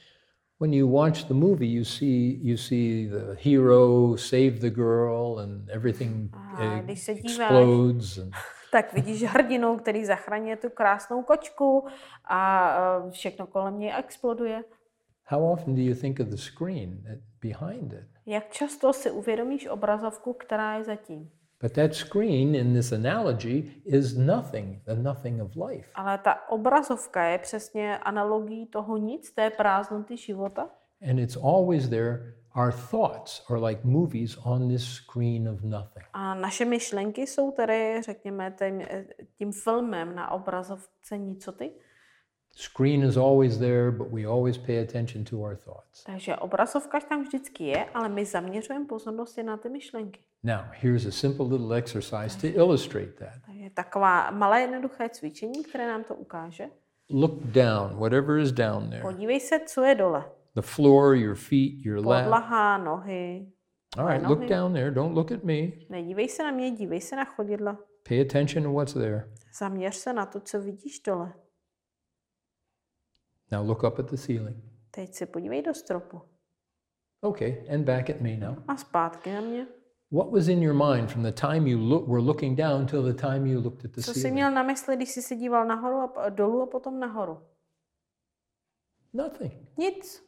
When you watch the movie, you see you see the hero save the girl, and everything A se díváš- explodes. And tak vidíš hrdinu, který zachraňuje tu krásnou kočku a eh, všechno kolem něj exploduje. How often do you think of the screen behind it? Jak často si uvědomíš obrazovku, která je zatím? But that screen in this analogy is nothing, the nothing of life. Ale ta obrazovka je přesně analogií toho nic, té prázdnoty života. And it's always there. Our thoughts are like movies on this screen of nothing. A naše myšlenky jsou tedy, řekněme, tím, tím filmem na obrazovce nicoty. Screen is always there, but we always pay attention to our thoughts. Takže obrazovka tam vždycky je, ale my zaměřujeme pozornost na ty myšlenky. Now, here's a simple little exercise to illustrate that. Takže taková malé jednoduché cvičení, které nám to ukáže. Look down, whatever is down there Podívej se, co je dole. The floor, your feet, your lap. Podlaha, nohy. All right, look down there. Don't look at me. Nedívej se na mě, dívej se na chodidla. Pay attention to what's there. Zaměř se na to, co vidíš dole. Now look up at the ceiling. Teď se podívej do stropu. Okay, and back at me now. A zpátky na mě. What was in your mind from the time you look, were looking down till the time you looked at the Co jsi ceiling? měl na mysli, když jsi se díval nahoru a dolů a potom nahoru? Nothing, Nic.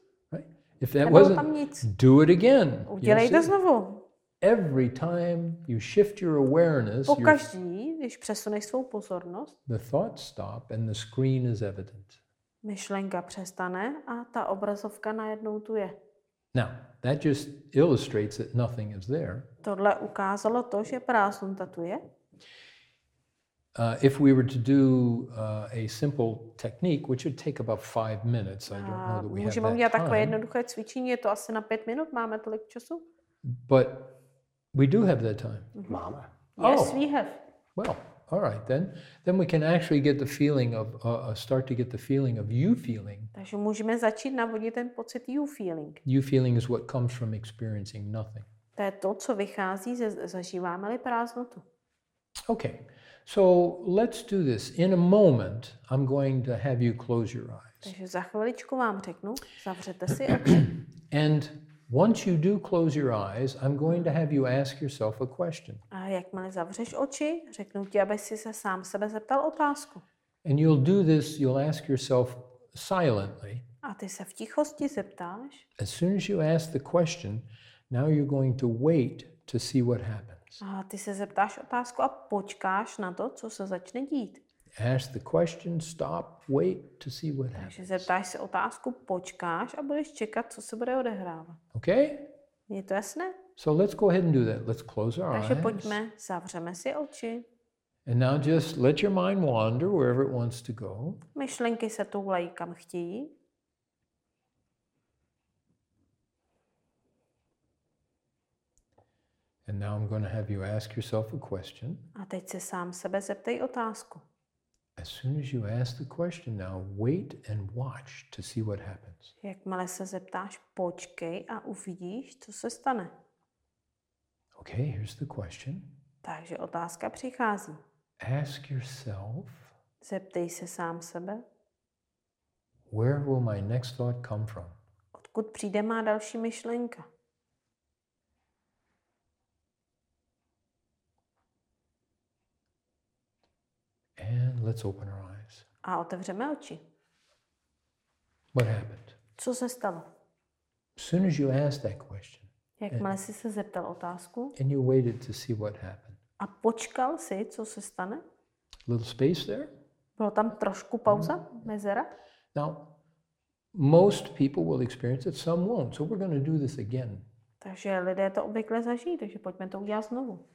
If that wasn't, nic. do it again. Udělej to znovu. Every time you shift your awareness, your, Pokaždý, když přesuneš svou pozornost, the thoughts stop and the screen is evident. myšlenka přestane a ta obrazovka najednou tu je. Now, that just illustrates that nothing is there. Tohle ukázalo to, že prázdnota tu je. Uh, if we were to do uh, a simple technique, which would take about five minutes, I don't know that we have můžeme that udělat takové time, jednoduché cvičení, je to asi na pět minut, máme tolik času? but we do have that time. Máme. Yes, Oh. we have. Well, all right then. Then we can actually get the feeling of uh, uh, start to get the feeling of you feeling. Takže můžeme začít navodit ten pocit you feeling. You feeling is what comes from experiencing nothing. To je to, co vychází ze zažíváme-li prázdnotu. Okay, so let's do this. In a moment, I'm going to have you close your eyes. Takže za chviličku vám řeknu, zavřete si oči. And once you do close your eyes, I'm going to have you ask yourself a question. A jakmile zavřeš oči, řeknu ti, aby si se sám sebe zeptal otázku. And you'll do this, you'll ask yourself silently. A ty se v tichosti zeptáš As soon as you ask the question, now you're going to wait to see what happens. A ty se zeptáš otázku a počkáš na to, co se začne dít. Ask the question, stop, wait to see what happens. Takže zeptáš se otázku, počkáš a budeš čekat, co se bude odehrávat. Okay? Je to jasné? So let's go ahead and do that. Let's close our Takže eyes. pojďme, zavřeme si oči. And now just let your mind wander wherever it wants to go. Myšlenky se toulají kam chtějí. And now I'm going to have you ask yourself a question. A teď se sám sebe zeptej otázku. As soon as you ask the question, now wait and watch to see what happens. Jakmile se zeptáš, počkej a uvidíš, co se stane. Okay, here's the question. Takže otázka přichází. Ask yourself, Zeptej se sám sebe, where will my next thought come from? odkud přijde má další myšlenka. And let's open our eyes. A otevřeme oči. What happened? Co se stalo? As soon as you asked that question Jakmile jsi se zeptal otázku and you waited to see what happened, a počkal si, co se stane, little space there. bylo tam trošku pauza, mezera. Now, most people will experience it, some won't. So we're going to do this again. Takže lidé to obvykle zažijí, takže pojďme to udělat znovu.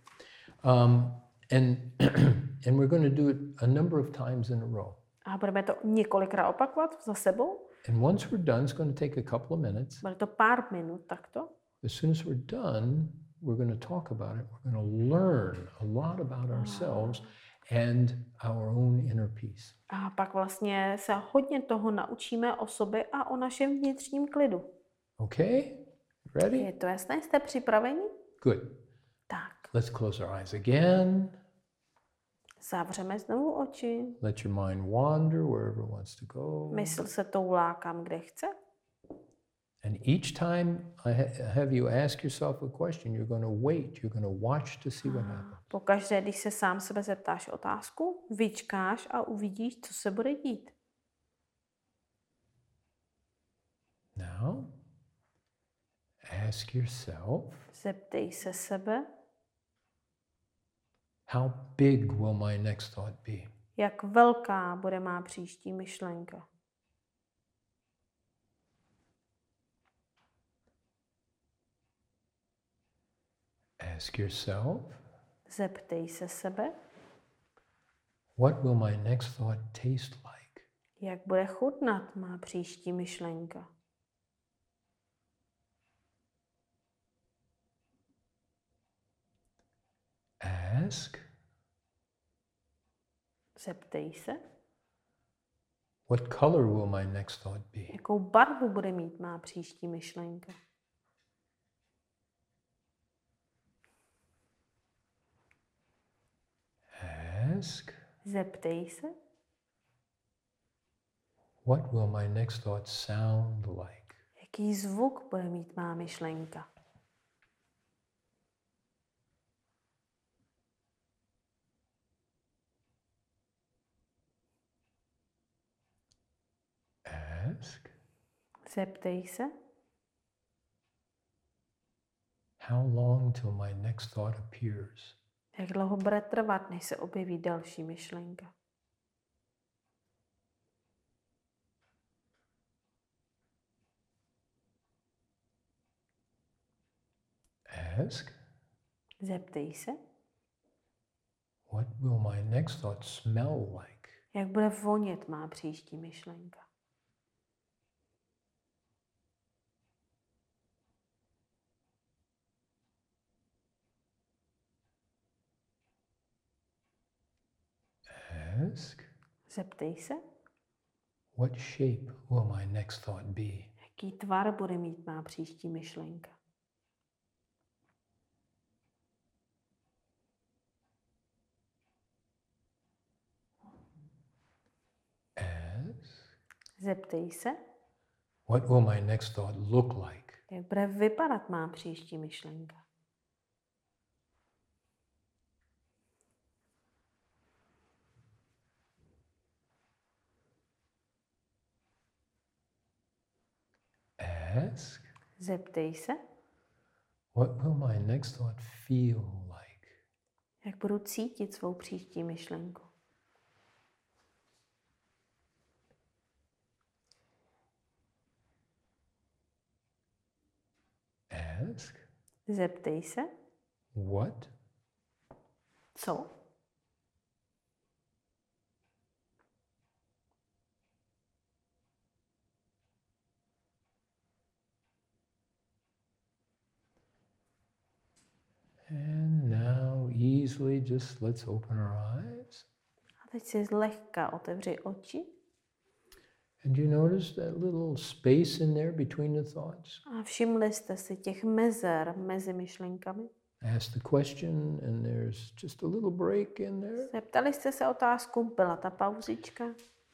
Um, and and we're going to do it a number of times in a row. A budeme to několikrát opakovat za sebou. And once we're done, it's going to take a couple of minutes. Bude to pár minut takto. As soon as we're done, we're going to talk about it. We're going to learn a lot about ourselves and our own inner peace. A pak vlastně se hodně toho naučíme o sobě a o našem vnitřním klidu. Okay? Ready? Je to jasné? Jste připraveni? Good. Tak, Let's close our eyes again. Zavřeme znovu oči. Let your mind wander wherever it wants to go. Mysl se toulá kam, kde chce. And each time I ha- have you ask yourself a question, you're going to wait, you're going to watch to see what happens. Pokaždé, když se sám sebe zeptáš otázku, vyčkáš a uvidíš, co se bude dít. Now, ask yourself, Zeptej se sebe, how big will my next thought be? jak velká bude má příští myšlenka. Ask yourself, Zeptej se sebe, what will my next thought taste like? jak bude chutnat má příští myšlenka. Ask, Zeptej se, what color will my next thought be? jakou barvu bude mít má příští myšlenka. Ask, Zeptej se, what will my next thought sound like? jaký zvuk bude mít má myšlenka. Ask, Zeptej se, how long till my next thought appears? jak dlouho bude trvat, než se objeví další myšlenka. Ask, Zeptej se, what will my next thought smell like? jak bude vonět má příští myšlenka. Ask, Zeptej se, what shape will my next thought be? jaký tvar bude mít má příští myšlenka. Zeptej se, what will my next thought look like? jak bude vypadat má příští myšlenka. Ask, Zeptej se, what will my next thought feel like? jak budu cítit svou příští myšlenku. Ask, Zeptej se, what co? And now easily just let's open our eyes. A teď si zlehka otevři oči And you notice that little space in there between the thoughts? a všimli jste si těch mezer mezi myšlenkami. Ask the question, and there's just a little break in there. Zeptali jste se otázku, byla ta pauzička?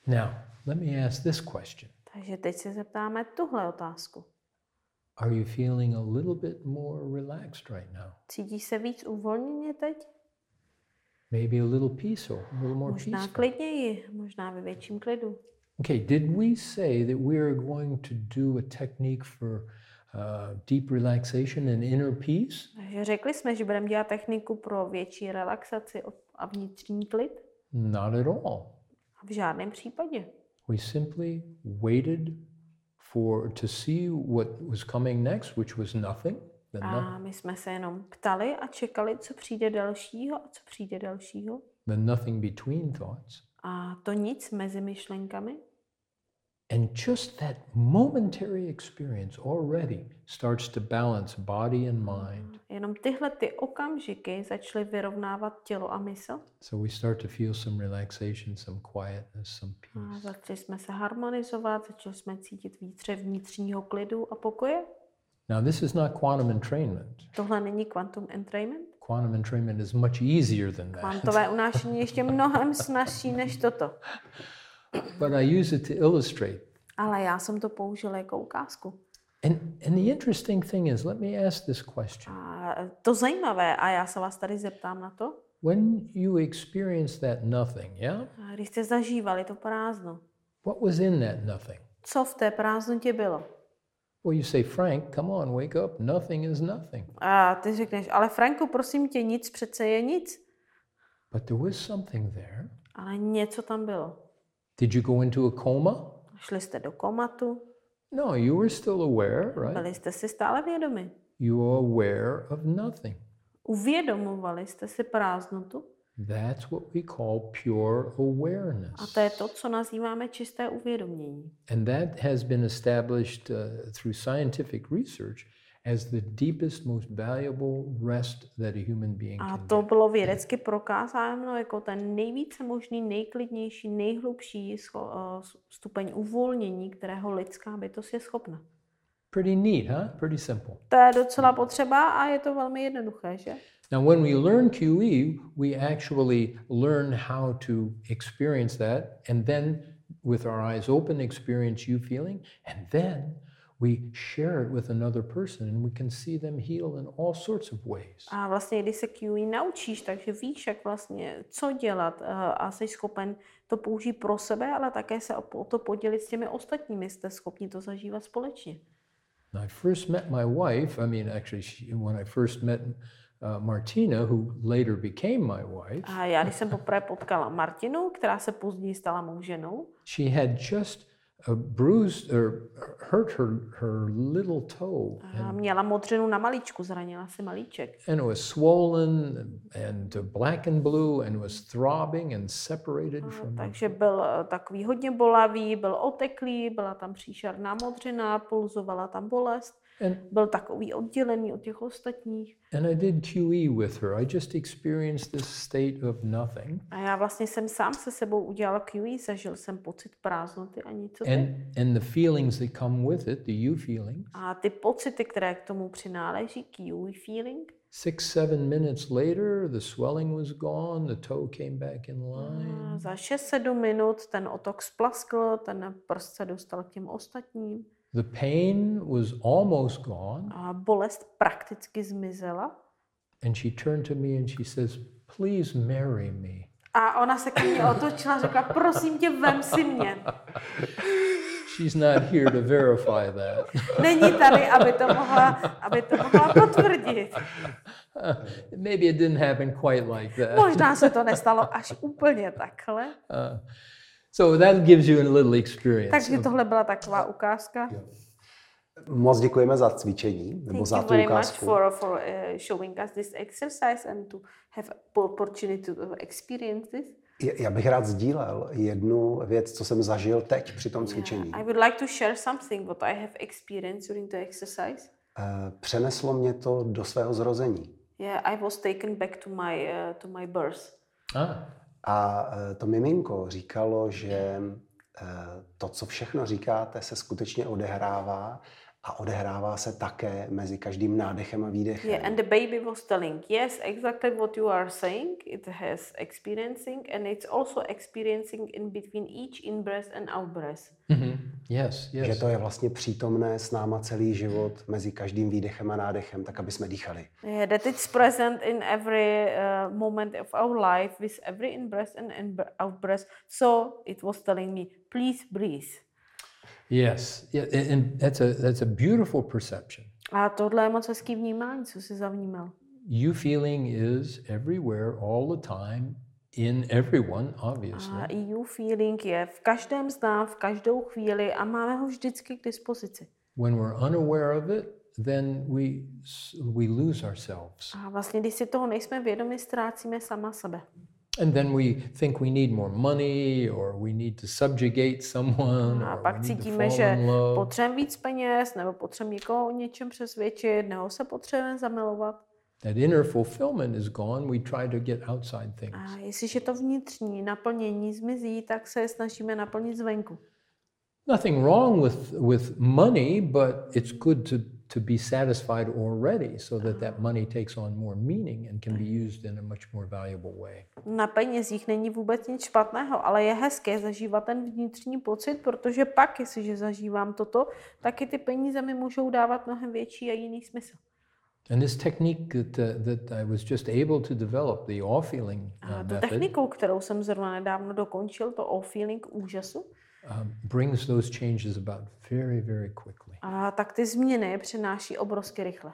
Now, let me ask this question Takže teď se zeptáme tuhle otázku. Are you feeling a little bit more relaxed right now? Cítíš se víc uvolněně teď? Maybe a little peaceful, a little more Možná peaceful. klidněji, možná ve větším klidu. Okay, did we say that we are going to do a technique for uh, deep relaxation and inner peace? Řekli jsme, že budeme dělat techniku pro větší relaxaci a vnitřní klid? Not at all. V žádném případě. We simply waited for to see what was coming next, which was nothing. No- A my jsme se jenom ptali a čekali, co přijde dalšího a co přijde dalšího. then nothing between thoughts. A to nic mezi myšlenkami. And just that momentary experience already starts to balance body and mind. Jenom tyhle ty okamžiky začaly vyrovnávat tělo a mysl. So we start to feel some relaxation, some quietness, some A peace. začali jsme se harmonizovat, začali jsme cítit více vnitřního klidu a pokoje. Now, this is not quantum entrainment. Tohle není quantum entrainment. Quantum entrainment is much easier than that. Kvantové unášení je ještě mnohem snažší než toto. But I use it to illustrate. Ale já jsem to použila jako ukázku. And, and the interesting thing is, let me ask this question. A to zajímavé, a já se vás tady zeptám na to, When you experienced that nothing, yeah? a když jste zažívali to prázdno, What was in that nothing? co v té prázdnotě bylo? Well, you say, Frank, come on, wake up. Nothing is nothing. A ty řekneš, ale Franku, prosím tě, nic přece je nic. But there was something there. Ale něco tam bylo. Did you go into a coma? Šli jste do komatu, No, you were still aware, right? byli jste si stále vědomi. You were aware of nothing. Uvědomovali jste si prázdnotu That's what we call pure a awareness. to je to, co nazýváme čisté uvědomění. And that has been established uh, through scientific research as the deepest, most valuable rest that a human being A to bylo vědecky prokázáno jako ten nejvíce možný, nejklidnější, nejhlubší eh, stupeň uvolnění, kterého lidská bytost je schopna. Pretty neat, huh? Pretty simple. To je docela potřeba a je to velmi jednoduché, že? Now, when we learn QE, we actually learn how to experience that, and then with our eyes open, experience you feeling, and then we share it with another person, and we can see them heal in all sorts of ways. A vlastně, když se QE naučíš, takže víš, jak vlastně, co dělat eh, a jsi schopen to použít pro sebe, ale také se o to podělit s těmi ostatními. Jste schopni to zažívat společně. I first met my wife, I mean, actually, she, when I first met uh, Martina, who later became my wife, A já, když jsem poprvé potkala Martinu, která se později stala mou ženou, she had just bruised or hurt her, her little toe. a měla modřinu na malíčku, zranila si malíček. and it was swollen and black and blue and was throbbing and separated from her. Takže byl eh, takový hodně bolavý, byl oteklý, byla tam příšerná modřina, pulzovala tam bolest. And, Byl takový oddělený od těch ostatních. and I did QE with her. I just experienced this state of nothing. A já vlastně jsem sám se sebou udělal QE, zažil jsem pocit prázdnoty a nicoty. And, and the feelings that come with it, the you feelings, A ty pocity, které k tomu přináleží, QE feeling, six, seven minutes later, the swelling was gone, the toe came back in line. a za 6-7 minut ten otok splaskl, ten prst se dostal k těm ostatním. The pain was almost gone. A bolest prakticky zmizela. And she turned to me and she says, Please marry me. A ona se ke mně otočila a řekla, prosím tě, vem si mě. She's not here to verify that. Není tady, aby to mohla, aby to mohla potvrdit. Maybe it didn't happen quite like that. Možná se to nestalo až úplně takhle. Uh, so that gives you a little experience. Takže tohle byla taková ukázka. Moc děkujeme za cvičení, nebo Thank za you tu very much ukázku. for, for uh, showing us this exercise and to have opportunity to experience this. Já bych rád sdílel jednu věc, co jsem zažil teď při tom cvičení. I would like to share something what I have experienced during the exercise. Eh, Přeneslo mě to do svého zrození. Yeah, I was taken back to my uh, to my birth. Ah, A eh, to miminko říkalo, že eh, to, co všechno říkáte, se skutečně odehrává a odehrává se také mezi každým nádechem a výdechem. Yeah, and the baby was telling, yes, exactly what you are saying. It has experiencing, and it's also experiencing in between each in breath and out breath. mhm. yes, Že yes. to je vlastně přítomné s náma celý život mezi každým výdechem a nádechem, tak aby jsme dýchali. Yeah, that it's present in every uh, moment of our life with every in breath and in out breath. So it was telling me, please breathe. Yes, yeah, and that's a that's a beautiful perception. A tohle je moc hezký vnímání, co jsi zavnímal. You feeling is everywhere, all the time, in everyone, obviously. A EU feeling je v každém z nás, v každou chvíli a máme ho vždycky k dispozici. When we're unaware of it, then we we lose ourselves, A vlastně, když si toho nejsme vědomi, ztrácíme sama sebe. And then we think we need more money, or we need to subjugate someone, A pak cítíme, že potřebujeme víc peněz, nebo potřebujeme někoho o něčem přesvědčit, nebo se potřebujeme zamilovat. That inner fulfillment is gone. We try to get outside things. A jestliže to vnitřní naplnění zmizí, tak se snažíme naplnit zvenku. Nothing wrong with with money, but it's good to to be satisfied already so that that money takes on more meaning and can be used in a much more valuable way. Na penězích není vůbec nic špatného, ale je hezké zažívat ten vnitřní pocit, protože pak, jestliže zažívám toto, taky ty peníze mi můžou dávat mnohem větší a jiný smysl. And this technique that, uh, that I was just able to develop, the awe feeling uh, A method, technikou, kterou jsem zrovna nedávno dokončil, to all feeling úžasu, um, brings those changes about very, very quickly. A tak ty změny přináší obrovsky rychle.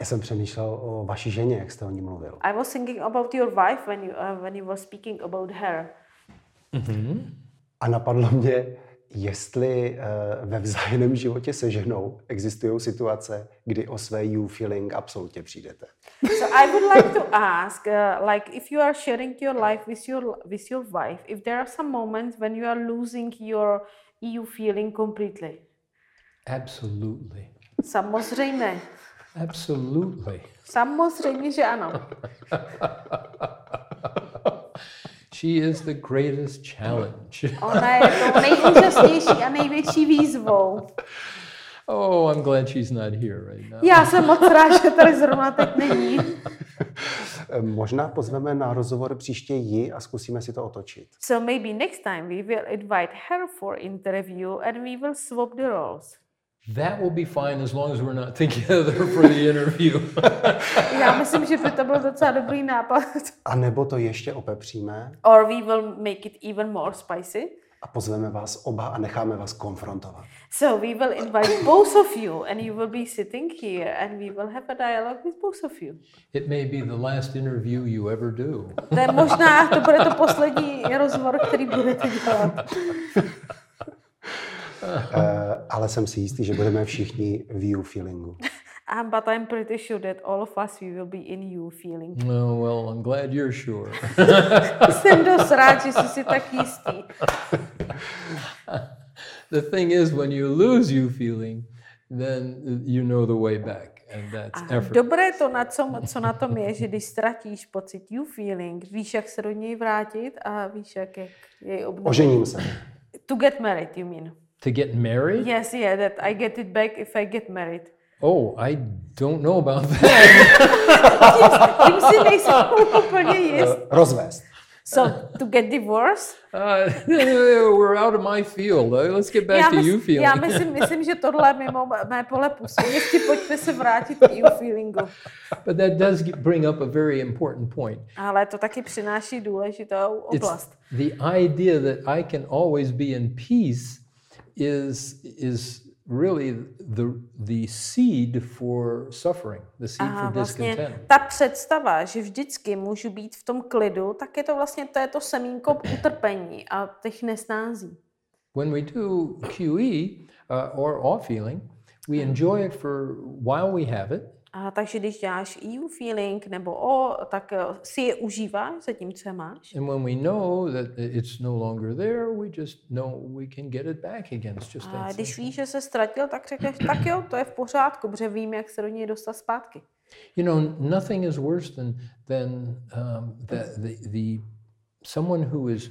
Já jsem přemýšlel o vaší ženě, jak jste o ní mluvil. I was thinking about your wife when you, uh, when you were speaking about her. A napadlo mě, jestli uh, ve vzájemném životě se ženou existují situace, kdy o své you feeling absolutně přijdete. So I would like to ask, uh, like, if you are sharing your life with your with your wife, if there are some moments when you are losing your EU feeling completely. Absolutely. Samozřejmě, Absolutely. samozřejmě, že ano. She is the greatest challenge. Ona je to nejúžasnější a největší výzvou. Oh, I'm glad she's not here right now. Já jsem moc rád, že tady zrovna teď není. Eh, Možná pozveme na rozhovor příště ji a zkusíme si to otočit. So maybe next time we will invite her for interview and we will swap the roles. That will be fine as long as we're not together for the interview. Já myslím, že by to byl docela dobrý nápad. A nebo to ještě opepříme Or we will make it even more spicy. A pozveme vás oba a necháme vás konfrontovat. So we will invite both of you and you will be sitting here and we will have a dialogue with both of you. It may be the last interview you ever do. To je možná, to bude to poslední rozhovor, který budete dělat. Eh, ale jsem si jistý, že budeme všichni v you feelingu. Um, but I'm pretty sure that all of us we will be in you feeling. Oh, well, I'm glad you're sure. Jsem dost rád, že jsi si tak jistý. The thing is, when you lose you feeling, then you know the way back, and that's A effort. dobré to, na co, co na tom je, že když ztratíš pocit you feeling, víš, jak se do něj vrátit a víš, jak, jak jej obnovit. Ožením se. To get married, you mean? To get married? Yes, yeah, that I get it back if I get married. Oh, I don't know about that. Tím si nejsem úplně jist. Rozvést. So, to get divorced? Uh, we're out of my field. Uh, Let's get back Já, to you feeling. já myslím, myslím, že tohle je mimo mé pole působnosti. Pojďme se vrátit k you feelingu. But that does bring up a very important point. Ale to taky přináší důležitou It's oblast. the idea that I can always be in peace is is really the the seed for suffering, the seed A for vlastně discontent. ta představa, že vždycky můžu být v tom klidu, tak je to vlastně to, je to semínko utrpení a těch nesnází. When we do QE uh, or awe feeling, we enjoy it for while we have it, A takže když děláš EU feeling nebo O, tak eh, si je užíváš za tím, co máš. and when we know that it's no longer there, we just know we can get it back again. It's just A that když víš, že se ztratil, tak řekneš, tak jo, to je v pořádku, protože vím, jak se do něj dostat zpátky. You know, nothing is worse than than um, the, the the someone who is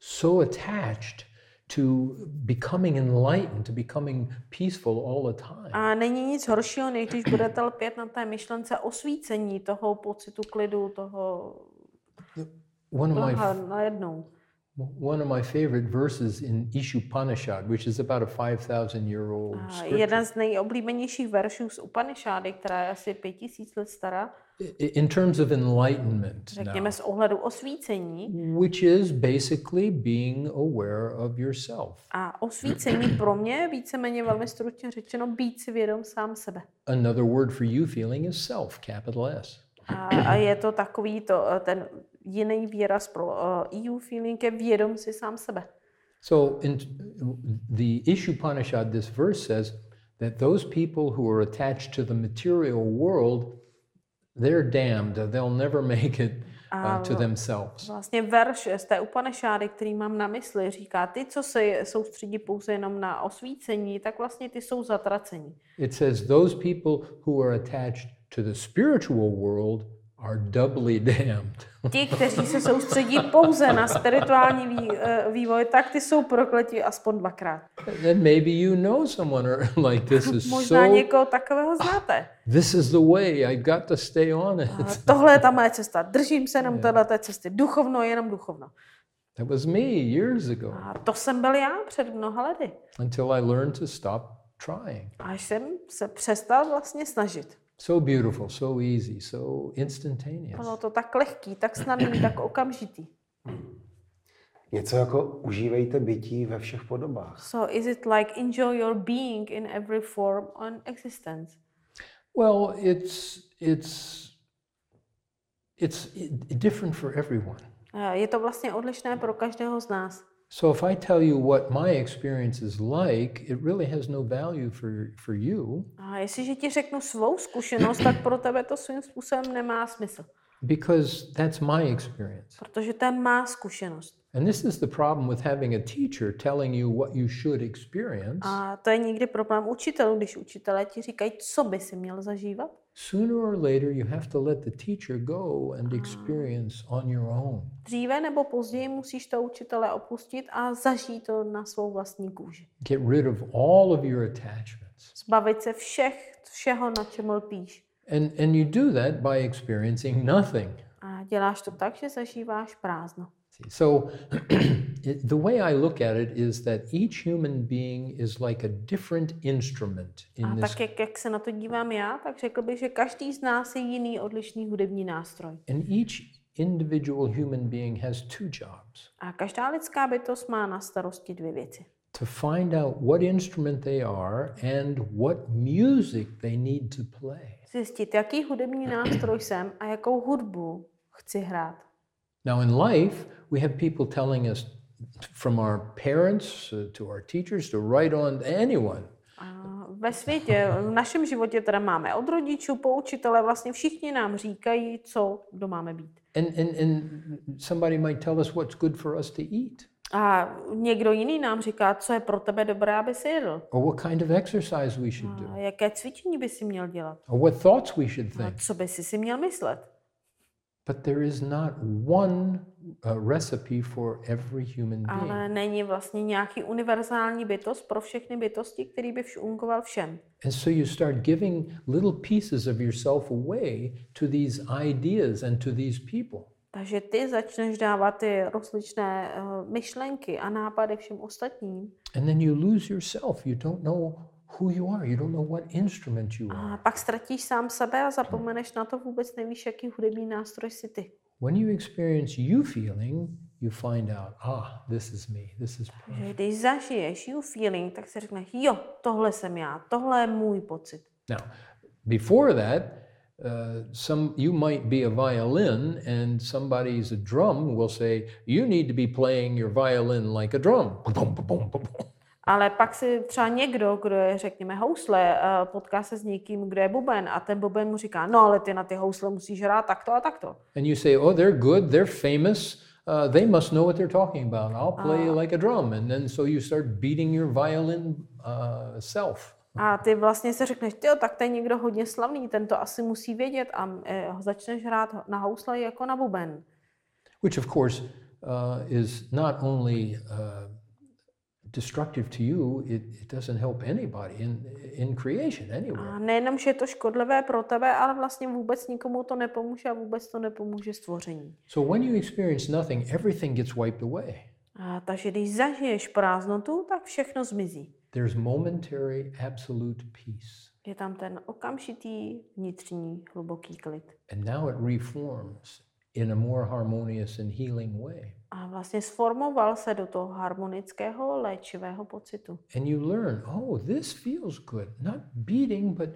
so attached to becoming enlightened, to becoming peaceful all the time. A není nic horšího, než když budete lpět na té myšlence osvícení toho pocitu klidu, toho One of my najednou. one of my favorite verses in Ishupanishad, which is about a five thousand year old scripture. jeden z nejoblíbenějších veršů z Upanishády, která je asi pět tisíc let stará, in terms of enlightenment now, řekněme z ohledu osvícení. which is basically being aware of yourself. A osvícení pro mě je víceméně velmi stručně řečeno být si vědom sám sebe. Another word for you feeling is self, capital S. A, a je to takový to, eh, ten jiný výraz pro uh, EU feeling je vědom si sám sebe. So in the Ishupanishad, this verse says that those people who are attached to the material world, they're damned. They'll never make it uh, to themselves. Vlastně verš z té Upanešády, který mám na mysli, říká, ty, co se soustředí pouze jenom na osvícení, tak vlastně ty jsou zatracení. It says those people who are attached to the spiritual world are doubly damned. Ti, kteří se soustředí pouze na spirituální eh, vývoj, tak ty jsou prokletí aspoň dvakrát. And maybe you know someone like this is Možná so. někoho takového znáte. This is the way. I got to stay on it. Tohle je ta moje cesta. Držím se jenom této cesty. Duchovno, jenom duchovno. That was me years ago A to jsem byl já před mnoha lety. until I learned to stop trying. Až jsem se přestal vlastně snažit. So beautiful, so easy, so instantaneous. Bylo to tak lehký, tak snadný, tak okamžitý. Něco jako užívejte bytí ve všech podobách. So is it like enjoy your being in every form on existence? Well, it's it's it's different for everyone. Eh, Je to vlastně odlišné pro každého z nás. So if I tell you what my experience is like, it really has no value for for you A jestliže ti řeknu svou zkušenost, tak pro tebe to svým způsobem nemá smysl. because that's my experience. Protože to je má zkušenost. And this is the problem with having a teacher telling you what you should experience. A to je někdy problém učitelů, když učitelé ti říkají, co by si měl zažívat. Sooner or later, you have to let the teacher go and experience on your own. Dříve nebo později musíš to učitele opustit a zažít to na svou vlastní kůži. Get rid of all of your attachments. Zbavit se všech, všeho, na čem lpíš. And, and you do that by experiencing nothing. A děláš to tak, že zažíváš prázdno. See, So, it, the way I look at it is that each human being is like a different instrument in A this. tak, jak, jak se na to dívám já, tak řekl bych, že každý z nás je jiný odlišný hudební nástroj. And each individual human being has two jobs A každá lidská bytost má na starosti dvě věci. to find out what instrument they are and what music they need to play. Zjistit, jaký hudební nástroj jsem a jakou hudbu chci hrát. Now, in life, we have people telling us from our parents uh, to our teachers to write on anyone. A ve světě, v našem životě teda máme od rodičů po učitele, vlastně všichni nám říkají, co kdo máme být. And, and, and somebody might tell us what's good for us to eat A někdo jiný nám říká, co je pro tebe dobré, aby si jedl. or what kind of exercise we should do A jaké cvičení by si měl dělat. or what thoughts we should A think. co by si si měl myslet. But there is not one uh, recipe for every human being. Ale není vlastně nějaký univerzální bytost pro všechny bytosti, který by fungoval všem. And so you start giving little pieces of yourself away to these ideas and to these people. Takže ty začneš dávat ty rozličné uh, myšlenky a nápady všem ostatním. And then you lose yourself. You don't know who you are. You don't know what instrument you are. A pak ztratíš sám sebe a zapomeneš na to, vůbec nevíš, jaký hudební nástroj si ty. When you experience you feeling, you find out, ah, this is me. This is Že když zažiješ you feeling, tak si řekneš, jo, tohle jsem já, tohle je můj pocit. Now, before that, uh, some you might be a violin, and somebody's a drum will say, "You need to be playing your violin like a drum." Ale pak si třeba někdo, kdo je, řekněme, housle, eh, potká se s někým, kdo je buben a ten buben mu říká, no ale ty na ty housle musíš hrát takto a takto. And you say, "Oh, they're good. They're famous. Uh, they must know what they're talking about. I'll play like a drum." And then so you start beating your violin uh, self. A ty vlastně si řekneš, jo, tak to je někdo hodně slavný, ten to asi musí vědět a eh, začneš hrát na housle jako na buben. which of course uh, is not only uh, destructive to you, it, it doesn't help anybody in, in creation anyway. A nejenom, že je to škodlivé pro tebe, ale vlastně vůbec nikomu to nepomůže a vůbec to nepomůže stvoření. So when you experience nothing, everything gets wiped away. A, takže když zažiješ prázdnotu, tak všechno zmizí. There's momentary absolute peace. Je tam ten okamžitý vnitřní hluboký klid. And now it reforms in a more harmonious and healing way. A vlastně sformoval se do toho harmonického léčivého pocitu. And you learn, oh, this feels good. Not beating, but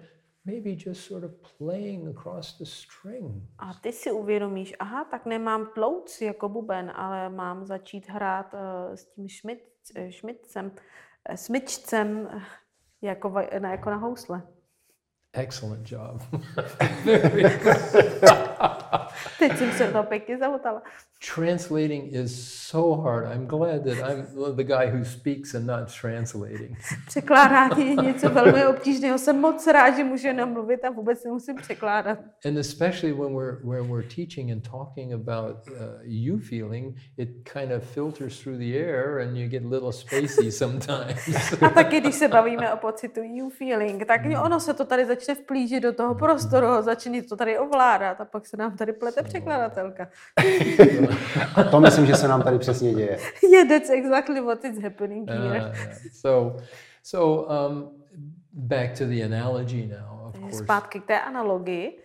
maybe just sort of playing across the string. A ty si uvědomíš, aha, tak nemám tlouc jako buben, ale mám začít hrát uh, s tím šmit, šmitcem, smyčcem jako, jako na housle. Excellent job. Teď jsem se to pěkně zamotala. Translating is so hard. I'm glad that I'm the guy who speaks and not translating. Překládání je něco velmi obtížného. Jsem moc rád, že můžu jenom mluvit a vůbec nemusím překládat. And especially when we're when we're teaching and talking about uh, you feeling, it kind of filters through the air and you get a little spacey sometimes. A taky, když se bavíme o pocitu you feeling, tak ono se to tady začne vplížit do toho prostoru, začne to tady ovládat a pak se nám tady plete překladatelka. A to myslím, že se nám tady přesně děje. Yeah, that's exactly what is happening Uh, here. yeah. So, so um, back to the analogy now. Of course, Zpátky k té analogii.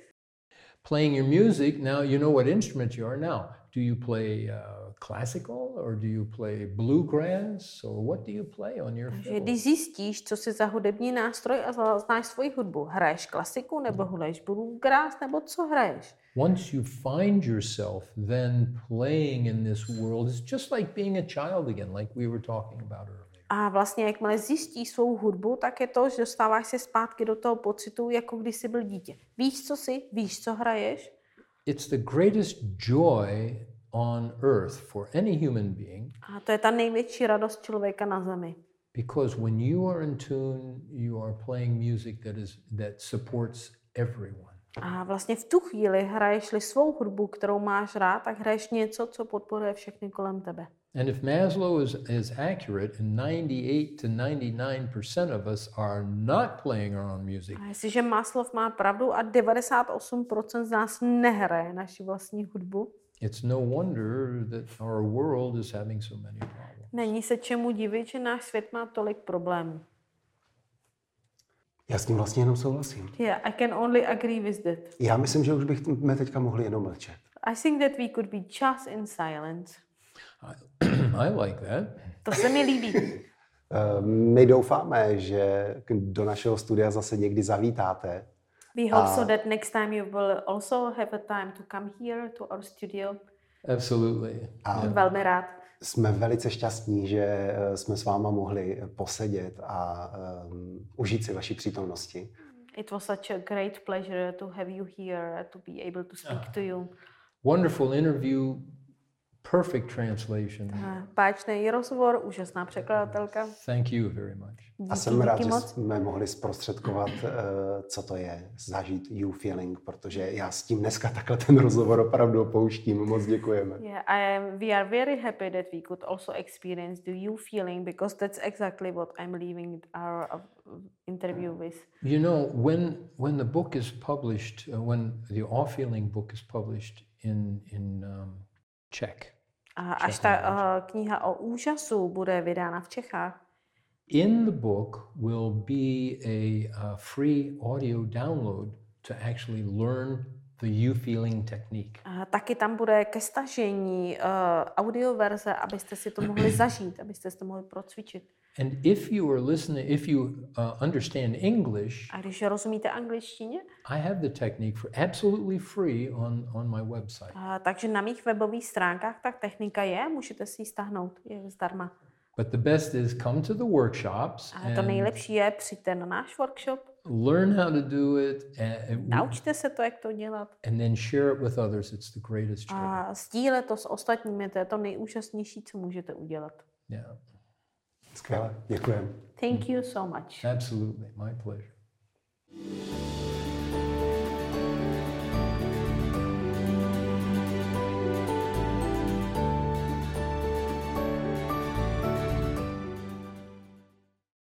playing your music. Now you know what instrument you are. Now, do you play uh, classical or do you play bluegrass or what do you play on your fiddle? když zjistíš, co si za hudební nástroj a znáš svoji hudbu, hraješ klasiku nebo hraješ bluegrass nebo co hraješ? Once you find yourself then playing in this world, it's just like being a child again, like we were talking about earlier. A vlastně, jakmile zjistíš svou hudbu, tak je to, že dostáváš se zpátky do toho pocitu, jako když jsi byl dítě. Víš, co jsi, víš, co hraješ. It's the greatest joy on earth for any human being A to je ta největší radost člověka na zemi. because when you are in tune, you are playing music that is that supports everyone. A vlastně v tu chvíli hraješ-li svou hudbu, kterou máš rád, tak hraješ něco, co podporuje všechny kolem tebe. And if Maslow is, is accurate, and 98 to 99% of us are not playing our own music, A jestliže Maslov má pravdu a 98% z nás nehraje naši vlastní hudbu, it's no wonder that our world is having so many problems. není se čemu divit, že náš svět má tolik problémů. Já s tím vlastně jenom souhlasím. Yeah, I can only agree with that. Já myslím, že už bychom teďka mohli jenom mlčet. I think that we could be just in silence. I like that. To se mi líbí. Eh, My doufáme, že do našeho studia zase někdy zavítáte. We hope so that next time you will also have a time to come here to our studio. Absolutely. Jsem velmi rád. Jsme velice šťastní, že eh, jsme s váma mohli posedět a um, užít si vaší přítomnosti. It was such a great pleasure to have you here, to be able to speak to you. Wonderful interview, perfect translation. A Páčný rozhovor, úžasná překladatelka. Thank you very much. A Díky, jsem rád, díky že moc. jsme mohli zprostředkovat, eh, co to je zažít you feeling, protože já s tím dneska takhle ten rozhovor opravdu opouštím. Moc děkujeme. Yeah, I am, we are very happy that we could also experience the you feeling because that's exactly what I'm leaving our uh, interview with. You know, when when the book is published, uh, when the Awe Feeling book is published in in um, Czech, A až ta uh, kniha o úžasu bude vydána v Čechách, in the book will be a, uh free audio download to actually learn the you feeling technique. a taky tam bude ke stažení uh, audioverze, abyste si to mohli zažít, abyste si to mohli procvičit. And if you are listening, if you uh, understand English, A když rozumíte angličtině, I have the technique for absolutely free on on my website. a, takže na mých webových stránkách ta technika je, můžete si ji stáhnout, je zdarma. But the best is come to the workshops Ale to nejlepší je přijďte na náš workshop, learn how to do it and, and naučte se to, jak to dělat and then share it with others. It's the greatest treasure. a sdílet to s ostatními, to je to nejúžasnější, co můžete udělat. Yeah, Skvěle, děkujeme. Thank you so much. absolutely. My pleasure.